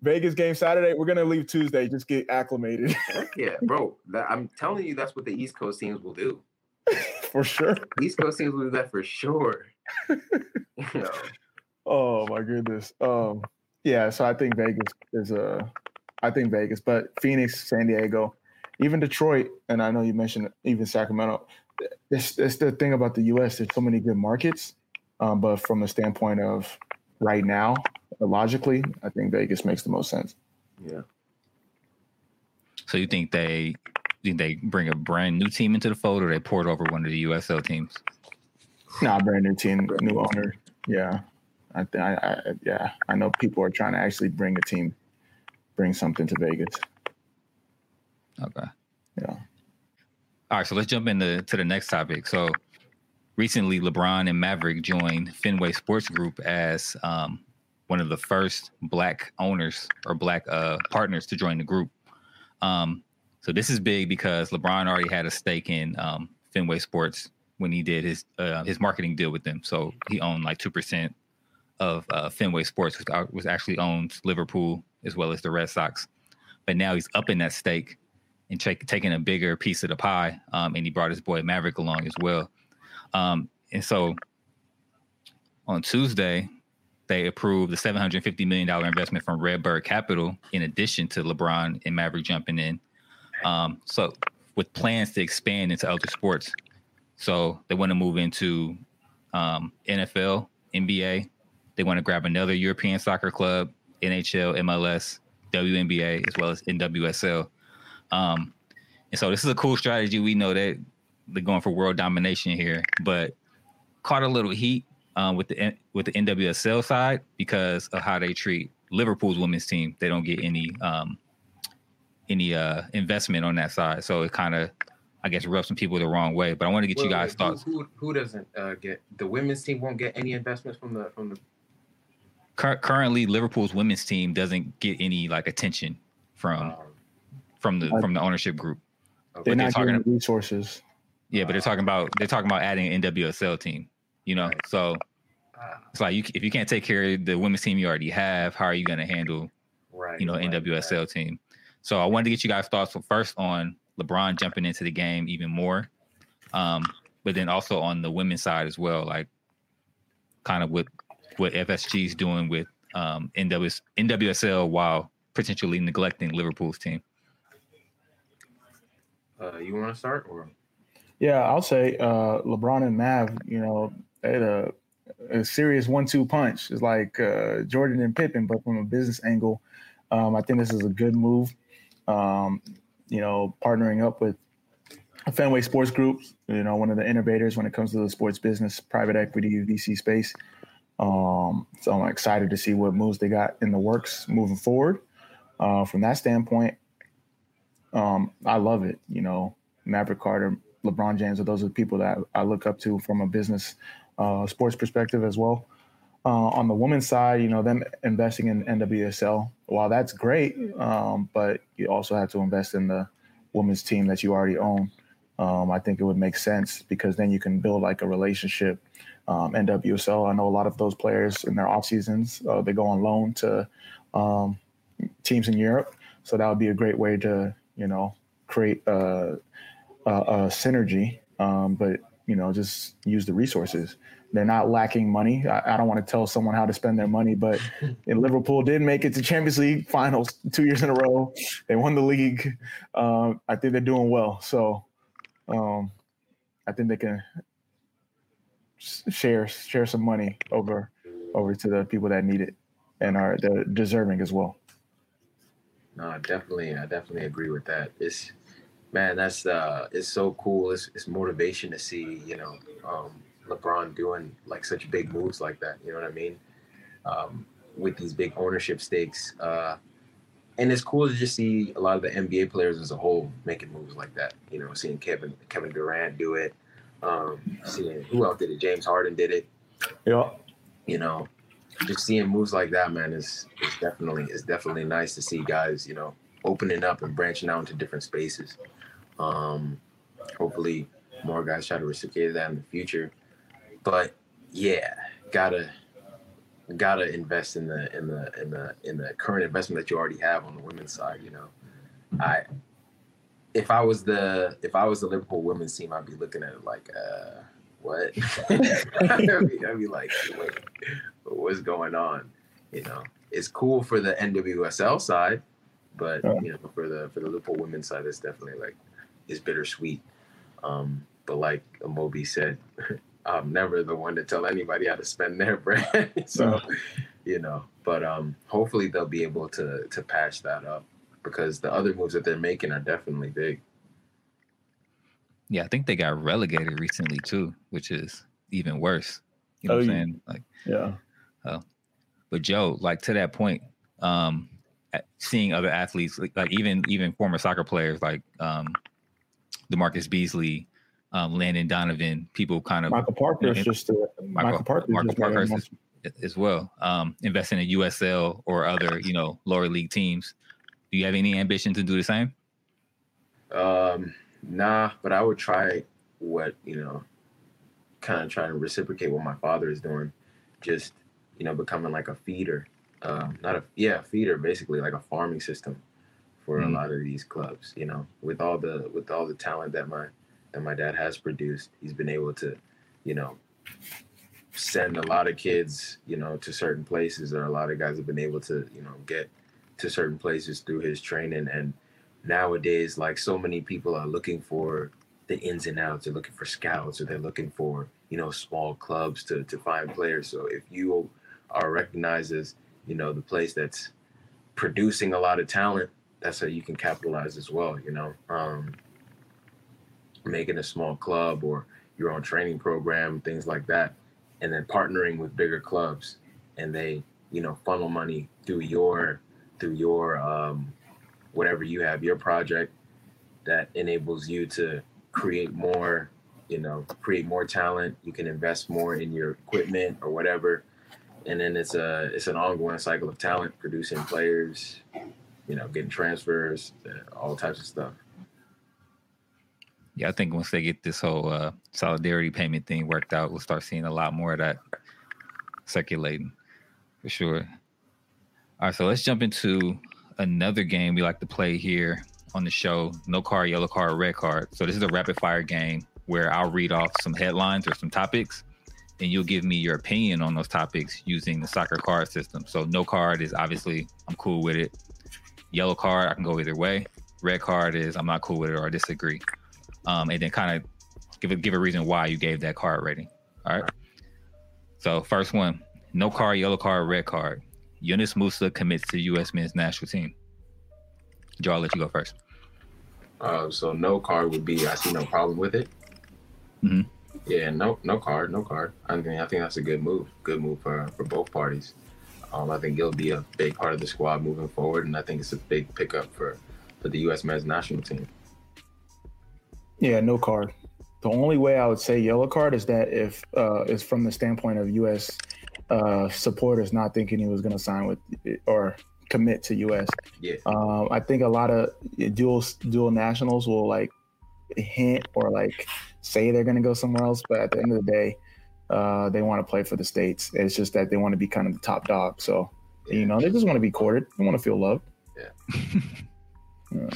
Vegas game Saturday. We're gonna leave Tuesday. Just get acclimated. Heck yeah, bro. That, I'm telling you, that's what the East Coast teams will do. for sure. East Coast teams will do that for sure. you know. Oh my goodness. Um. Yeah. So I think Vegas is a. I think Vegas, but Phoenix, San Diego, even Detroit, and I know you mentioned even Sacramento it's, it's the thing about the U.S. There's so many good markets, um, but from the standpoint of right now, logically, I think Vegas makes the most sense. Yeah. So you think they think they bring a brand new team into the fold, or they port over one of the USL teams? Nah, brand new team, new owner. Yeah, I, I, I yeah, I know people are trying to actually bring a team, bring something to Vegas. Okay. Yeah. All right, so let's jump into to the next topic. So recently, LeBron and Maverick joined Fenway Sports Group as um, one of the first black owners or black uh, partners to join the group. Um, so this is big because LeBron already had a stake in um, Fenway Sports when he did his uh, his marketing deal with them. So he owned like two percent of uh, Fenway Sports, which was actually owns Liverpool as well as the Red Sox. But now he's up in that stake and take, taking a bigger piece of the pie. Um, and he brought his boy Maverick along as well. Um, and so on Tuesday, they approved the $750 million investment from Redbird Capital, in addition to LeBron and Maverick jumping in. Um, so with plans to expand into other sports. So they want to move into um, NFL, NBA. They want to grab another European soccer club, NHL, MLS, WNBA, as well as NWSL. Um, and so this is a cool strategy. We know that they're going for world domination here, but caught a little heat um, with the with the NWSL side because of how they treat Liverpool's women's team. They don't get any um, any uh, investment on that side, so it kind of I guess rubs some people the wrong way. But I want to get well, you guys' who, thoughts. Who, who doesn't uh, get the women's team won't get any investments from the from the currently Liverpool's women's team doesn't get any like attention from um, from the from the ownership group. They're not talking about resources. Yeah, but they're talking about they're talking about adding an NWSL team. You know, right. so uh, it's like you, if you can't take care of the women's team you already have, how are you going to handle, right, you know, right, NWSL right. team? So I wanted to get you guys' thoughts first on LeBron jumping into the game even more, um, but then also on the women's side as well, like kind of what what FSG is doing with um, NWS, NWSL while potentially neglecting Liverpool's team. Uh, you want to start or? Yeah, I'll say uh, LeBron and Mav. You know, they had a, a serious one-two punch. It's like uh, Jordan and Pippen, but from a business angle. Um, I think this is a good move. Um, you know, partnering up with Fenway Sports Group, you know, one of the innovators when it comes to the sports business, private equity, VC space. Um, so I'm excited to see what moves they got in the works moving forward. Uh, from that standpoint, um, I love it. You know, Maverick Carter, LeBron James, those are the people that I look up to from a business, uh, sports perspective as well. Uh, on the women's side, you know, them investing in NWSL, while that's great, um, but you also have to invest in the women's team that you already own. Um, I think it would make sense because then you can build like a relationship. Um, NWSL, I know a lot of those players in their off seasons, uh, they go on loan to um, teams in Europe. So that would be a great way to, you know, create a, a, a synergy, um, but, you know, just use the resources. They're not lacking money. I, I don't want to tell someone how to spend their money, but Liverpool did make it to Champions League finals two years in a row. They won the league. Uh, I think they're doing well. So um, I think they can share share some money over over to the people that need it and are the deserving as well. No, definitely, I definitely agree with that. It's man, that's uh, it's so cool. It's it's motivation to see you know um, LeBron doing like such big moves like that. You know what I mean? Um, with these big ownership stakes. Uh, and it's cool to just see a lot of the NBA players as a whole making moves like that. You know, seeing Kevin Kevin Durant do it, um, seeing who else did it? James Harden did it. Yeah. You know, just seeing moves like that, man, is is definitely is definitely nice to see guys, you know, opening up and branching out into different spaces. Um, hopefully, more guys try to reciprocate that in the future. But yeah, gotta gotta invest in the in the in the in the current investment that you already have on the women's side. You know, I if I was the if I was the Liverpool women's team, I'd be looking at it like, uh, what? I'd, be, I'd be like, wait, what's going on? You know, it's cool for the NWSL side, but you know, for the for the Liverpool women's side, it's definitely like it's bittersweet. Um, but like Moby said, I'm never the one to tell anybody how to spend their bread. so, you know, but um, hopefully they'll be able to to patch that up because the other moves that they're making are definitely big. Yeah, I think they got relegated recently too, which is even worse. You know oh, what I'm saying? Like, yeah. Uh, but Joe, like to that point, um, seeing other athletes, like, like even even former soccer players like um, DaMarcus Beasley, um, Landon Donovan, people kind of Michael Parker just uh, Michael, Michael Parker, Michael Parker as, as, well, um, investing in USL or other you know lower league teams. Do you have any ambition to do the same? Um, nah, but I would try what you know, kind of trying to reciprocate what my father is doing, just you know, becoming like a feeder, um, not a yeah feeder, basically like a farming system for mm. a lot of these clubs. You know, with all the with all the talent that my that my dad has produced, he's been able to, you know, send a lot of kids, you know, to certain places, or a lot of guys have been able to, you know, get to certain places through his training. And nowadays, like so many people are looking for the ins and outs. They're looking for scouts, or they're looking for, you know, small clubs to to find players. So if you are recognized as, you know, the place that's producing a lot of talent, that's how you can capitalize as well. You know. Um, making a small club or your own training program, things like that, and then partnering with bigger clubs, and they you know funnel money through your through your um, whatever you have your project that enables you to create more you know create more talent. You can invest more in your equipment or whatever. And then it's a it's an ongoing cycle of talent producing players you know getting transfers all types of stuff Yeah, I think once they get this whole uh, solidarity payment thing worked out, we'll start seeing a lot more of that circulating for sure. All right, so let's jump into another game we like to play here on the show. No card, yellow card, red card. So this is a rapid fire game where I'll read off some headlines or some topics, and you'll give me your opinion on those topics using the soccer card system. So no card is obviously I'm cool with it. Yellow card, I can go either way. Red card is I'm not cool with it or I disagree. Um, and then kind of give a give a reason why you gave that card rating. All right. So first one, no card, yellow card, red card. Yunus Musah commits to U.S. men's national team. Joe, I'll let you go first. Uh, so no card would be I see no problem with it. Mhm. Yeah, no no card, no card. I mean I think that's a good move. Good move for for both parties. Um, I think he'll be a big part of the squad moving forward, and I think it's a big pickup for for the U.S. men's national team. Yeah, no card. The only way I would say yellow card is that if uh, is from the standpoint of U.S. Uh, supporters not thinking he was going to sign with or commit to U.S. Yeah. Um, I think a lot of dual dual nationals will like hint or like say they're going to go somewhere else, but at the end of the day, uh, they want to play for the states. It's just that they want to be kind of the top dog. So you know, they just want to be courted. They want to feel loved. Yeah.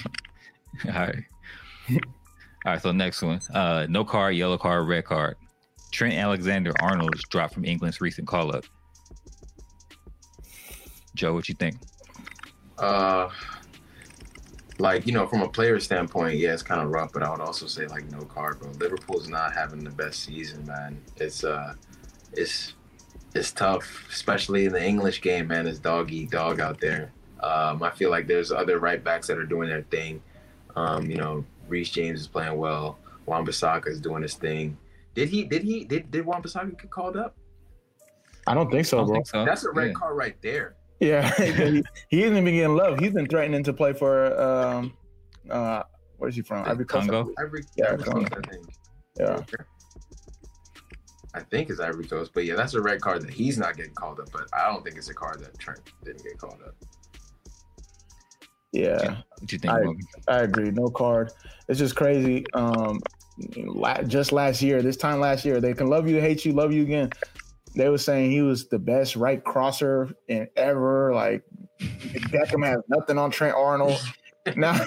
All right. All right. So next one. Uh, no card, yellow card, red card. Trent Alexander Arnold dropped from England's recent call up. Joe, what you think? Uh, like you know, from a player standpoint, yeah, it's kind of rough. But I would also say like no card, bro. Liverpool's not having the best season, man. It's uh, it's it's tough, especially in the English game, man. It's dog eat dog out there. Um, I feel like there's other right backs that are doing their thing. Um, you know, Reece James is playing well. Wan-Bissaka is doing his thing. Did he? Did he? Did did Wan-Bissaka get called up? I don't think so, don't bro. think so. That's a red Yeah. card right there. Yeah, he, he isn't even getting love. He's been threatening to play for um, uh, where's he from? Ivory Coast. Congo? Ivory, Yeah, Ivory Congo. Coast, I think. Yeah. I think it's Ivory Coast, but yeah, that's a red card that he's not getting called up. But I don't think it's a card that Trent didn't get called up. Yeah, What you think? I-? I agree. No card. It's just crazy. Um, just last year, this time last year, they can love you, hate you, love you again. They were saying he was the best right crosser in ever. Like Beckham has nothing on Trent Arnold. Now,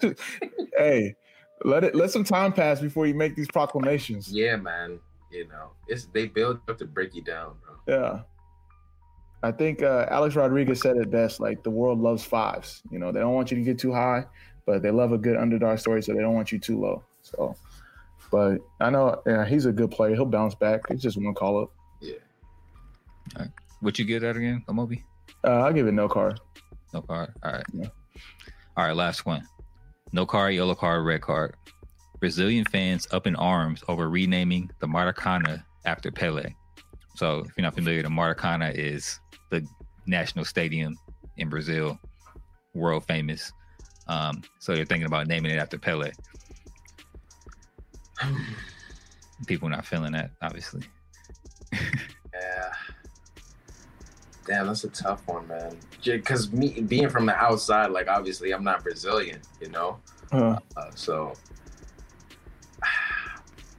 hey, let it let some time pass before you make these proclamations. Yeah, man. You know, it's they build up to break you down, bro. Yeah. I think uh, Alex Rodriguez said it best. Like the world loves fives. You know, they don't want you to get too high, but they love a good underdog story, so they don't want you too low. So, but I know yeah, he's a good player. He'll bounce back. It's just one call up. Yeah. What you get that again, Amobi? Uh, I'll give it no card. No card. All right. Yeah. All right. Last one. No card, yellow card, red card. Brazilian fans up in arms over renaming the Maracana after Pele. So, if you're not familiar, the Maracana is the national stadium in Brazil, world famous. Um, so they're thinking about naming it after Pele. People not feeling that, obviously. Yeah. Damn, that's a tough one, man. Because me being from the outside, like obviously I'm not Brazilian, you know. Uh, Uh, so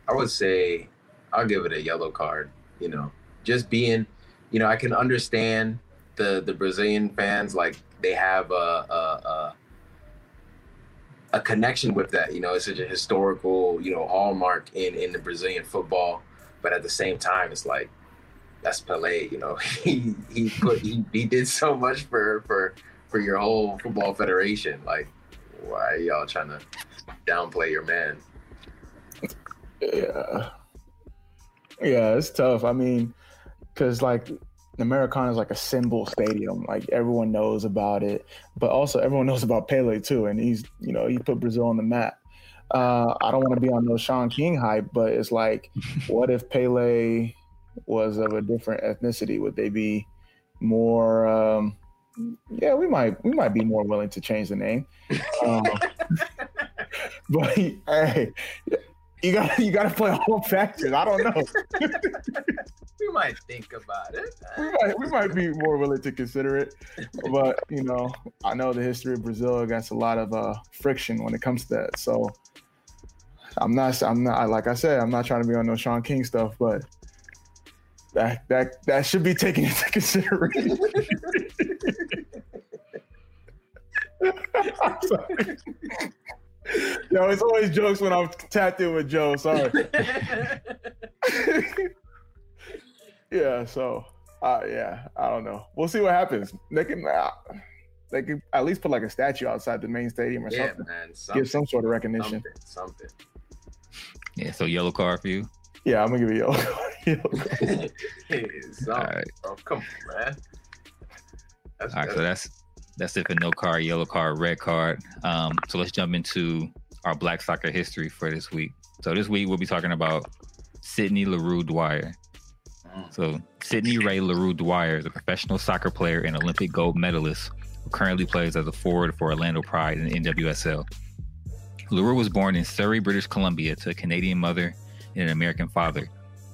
I would say I'll give it a yellow card. You know, just being, you know, I can understand the the Brazilian fans like they have a a, a, a connection with that. You know, it's such a historical you know hallmark in in the Brazilian football. But at the same time, it's like that's Pele. You know, he he put he, he did so much for for for your whole football federation. Like, why are y'all trying to downplay your man? yeah, yeah, it's tough. I mean, because like Americana is like a symbol stadium. Like everyone knows about it, but also everyone knows about Pele too, and he's you know he put Brazil on the map. Uh, I don't want to be on no Shaun King hype, but it's like, what if Pele was of a different ethnicity? Would they be more? Um, yeah, we might we might be more willing to change the name. Um, but hey, you got you got to play all factors. I don't know. We might think about it. we might, we might be more willing to consider it. But you know, I know the history of Brazil against a lot of uh, friction when it comes to that. So I'm not. I'm not. Like I said, I'm not trying to be on no Shaun King stuff, but that that that should be taken into consideration. I'm sorry. Yo, it's always jokes when I'm tapped in with Joe. Sorry. yeah. So, uh, yeah, I don't know. We'll see what happens. They can, uh, they can at least put like a statue outside the main stadium or yeah, something. man. Give some sort of recognition. Something. something. Yeah, so yellow card for you. Yeah, I'm gonna give you a yellow. yellow card. All right. bro. Come on, man. That's, All right, so that's that's it for no card, yellow card, red card. Um, so let's jump into our black soccer history for this week. So this week we'll be talking about Sydney Leroux Dwyer. So Sydney Rae Leroux Dwyer is a professional soccer player and Olympic gold medalist who currently plays as a forward for Orlando Pride in the NWSL. Leroux was born in Surrey, British Columbia, to a Canadian mother and an American father.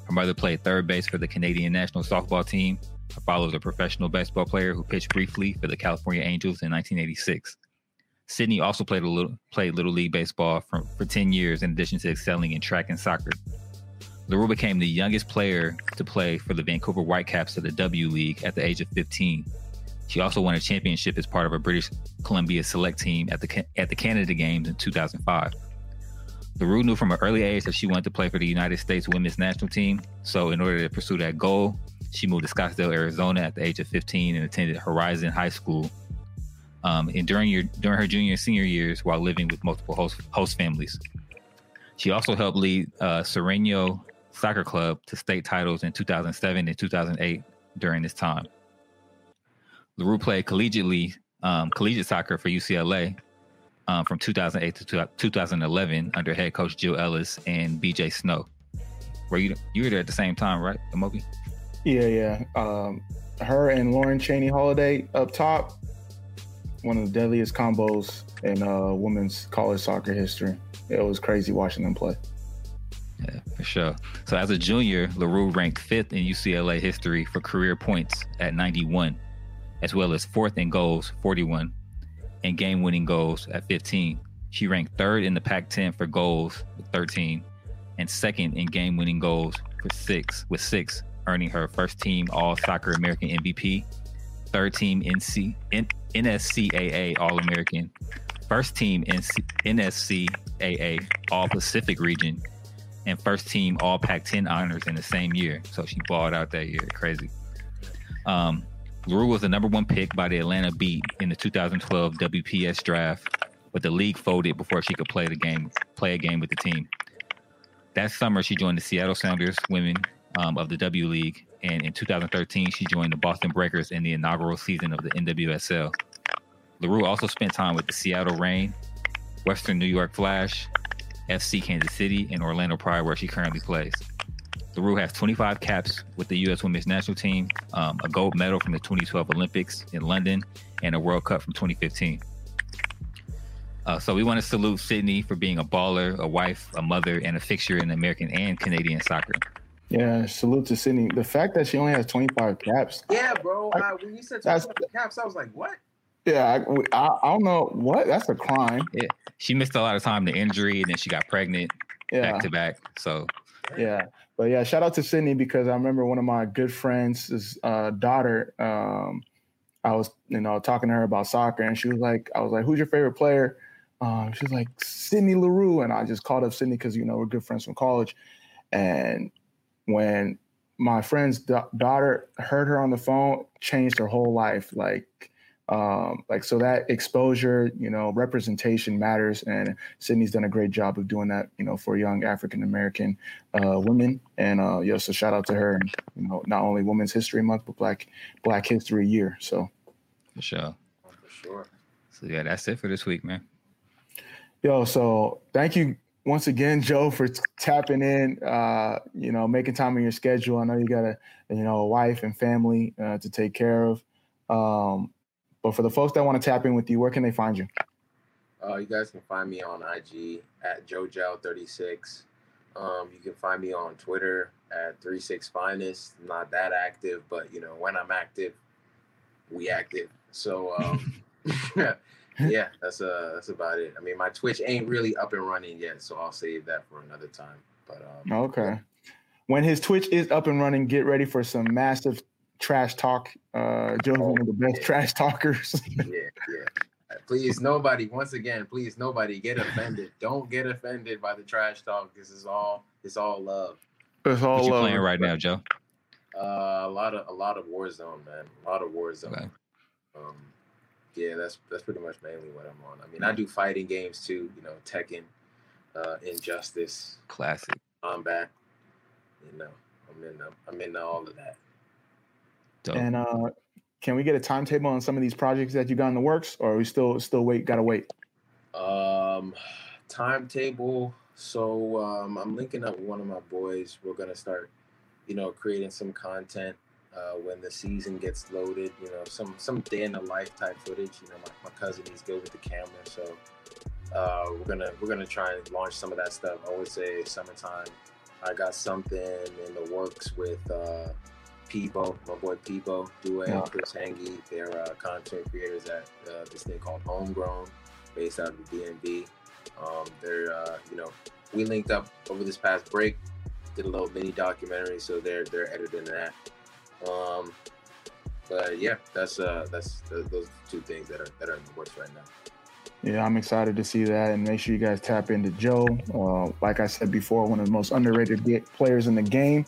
Her mother played third base for the Canadian national softball team. Her father was a professional baseball player who pitched briefly for the California Angels in 1986. Sydney also played a little played little league baseball for, for 10 years in addition to excelling in track and soccer. Leroux became the youngest player to play for the Vancouver Whitecaps of the W League at the age of 15. She also won a championship as part of a British Columbia select team at the at the Canada Games in 2005. Leroux knew from an early age that she wanted to play for the United States women's national team. So, in order to pursue that goal, she moved to Scottsdale, Arizona at the age of 15 and attended Horizon High School. Um, and during your during her junior and senior years, while living with multiple host host families, she also helped lead uh, Sereno Soccer Club to state titles in 2007 and 2008 during this time. Leroux played collegiately um, collegiate soccer for UCLA um, from 2008 to two- 2011 under head coach Jill Ellis and BJ Snow. Were you you were there at the same time, right, Amobi? Yeah, yeah. Um, her and Lauren Cheney Holiday up top. One of the deadliest combos in uh, women's college soccer history. It was crazy watching them play. Yeah, for sure. So as a junior, Leroux ranked fifth in UCLA history for career points at 91, as well as fourth in goals, 41, and game winning goals at 15. She ranked third in the Pac 10 for goals with 13, and second in game winning goals for six, with six, earning her first team All Soccer American MVP, third team NC, N, NSCAA All American, first team NC, NSCAA All Pacific Region, and first team All Pac-10 honors in the same year. So she balled out that year. Crazy. Um, Leroux was the number one pick by the Atlanta Beat in the 2012 WPS draft, but the league folded before she could play the game, play a game with the team. That summer, she joined the Seattle Sounders women um, of the W League, and in 2013, she joined the Boston Breakers in the inaugural season of the NWSL. Leroux also spent time with the Seattle Reign, Western New York Flash, FC Kansas City, and Orlando Pride, where she currently plays. Leroux has 25 caps with the U.S. Women's National Team, um, a gold medal from the 2012 Olympics in London, and a World Cup from 2015. Uh, so we want to salute Sydney for being a baller, a wife, a mother, and a fixture in American and Canadian soccer. Yeah, salute to Sydney. The fact that she only has 25 caps. Yeah, bro. I, when you said That's- caps, I was like, what? Yeah, I, I, I don't know what. That's a crime. She missed a lot of time to injury, and then she got pregnant Yeah, back to back. So yeah. But yeah, shout out to Sydney because I remember one of my good friends' uh, daughter. Um, I was, you know, talking to her about soccer, and she was like, "I was like, who's your favorite player?" Um, she was like, "Sydney Leroux," and I just called up Sydney because you know we're good friends from college. And when my friend's da- daughter heard her on the phone, changed her whole life. Like, um, like so that exposure, you know, representation matters, and Sydney's done a great job of doing that, you know, for young African American uh, women. And uh, yeah, so shout out to her, and you know, not only Women's History Month, but Black Black History Year. So for sure. Oh, for sure. So yeah, that's it for this week, man. Yo, so thank you once again, Joe, for t- tapping in. Uh, you know, making time in your schedule. I know you got a you know a wife and family uh, to take care of. Um, but for the folks that want to tap in with you, where can they find you? Uh, you guys can find me on IG at JoJel36. Um, you can find me on Twitter at 36finest. Not that active, but you know when I'm active, we active. So um, yeah, that's uh that's about it. I mean, my Twitch ain't really up and running yet, so I'll save that for another time. But um, okay, when his Twitch is up and running, get ready for some massive trash talk. Uh, Joe's oh, one of the best yeah. trash talkers. yeah, yeah. Please, nobody. Once again, please, nobody get offended. Don't get offended by the trash talk. This is all. It's all love. It's all what love. you playing right now, Joe? Uh, a lot of a lot of Warzone, man. A lot of Warzone. Okay. Um, yeah, that's that's pretty much mainly what I'm on. I mean, I do fighting games too. You know, Tekken, uh, Injustice, classic, combat. You know, I'm in I'm in all of that. Dope. And uh, can we get a timetable on some of these projects that you got in the works, or are we still still wait? Gotta wait. Um, timetable. So um, I'm linking up with one of my boys. We're gonna start, you know, creating some content uh, when the season gets loaded. You know, some some day in the life type footage. You know, my, my cousin he's good with the camera, so uh, we're gonna we're gonna try and launch some of that stuff. I would say summertime. I got something in the works with uh, Peebo, my boy Peebo, Due, yeah. Chris Hangy. They're uh, content creators at uh, this thing called Homegrown, based out of the DMV. Um, they're uh, you know we linked up over this past break, did a little mini documentary, so they're they're editing that. Um, but yeah, that's uh, that's those two things that are that are in the works right now. Yeah, I'm excited to see that, and make sure you guys tap into Joe. Uh, like I said before, one of the most underrated players in the game.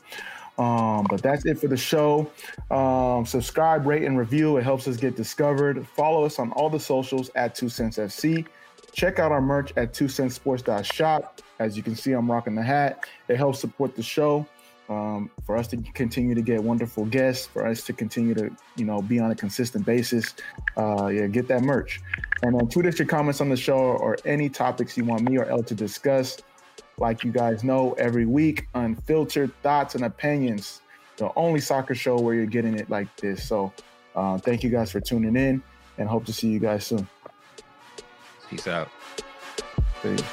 Um, but that's it for the show. Um, subscribe, rate, and review. It helps us get discovered. Follow us on all the socials at Two Cents FC. Check out our merch at two Cents shop. As you can see, I'm rocking the hat. It helps support the show um, for us to continue to get wonderful guests, for us to continue to, you know, be on a consistent basis. Uh, yeah, get that merch. And then tweet us your comments on the show or any topics you want me or El to discuss. Like you guys know, every week, unfiltered thoughts and opinions, the only soccer show where you're getting it like this. So uh, thank you guys for tuning in and hope to see you guys soon. Peace out. Peace.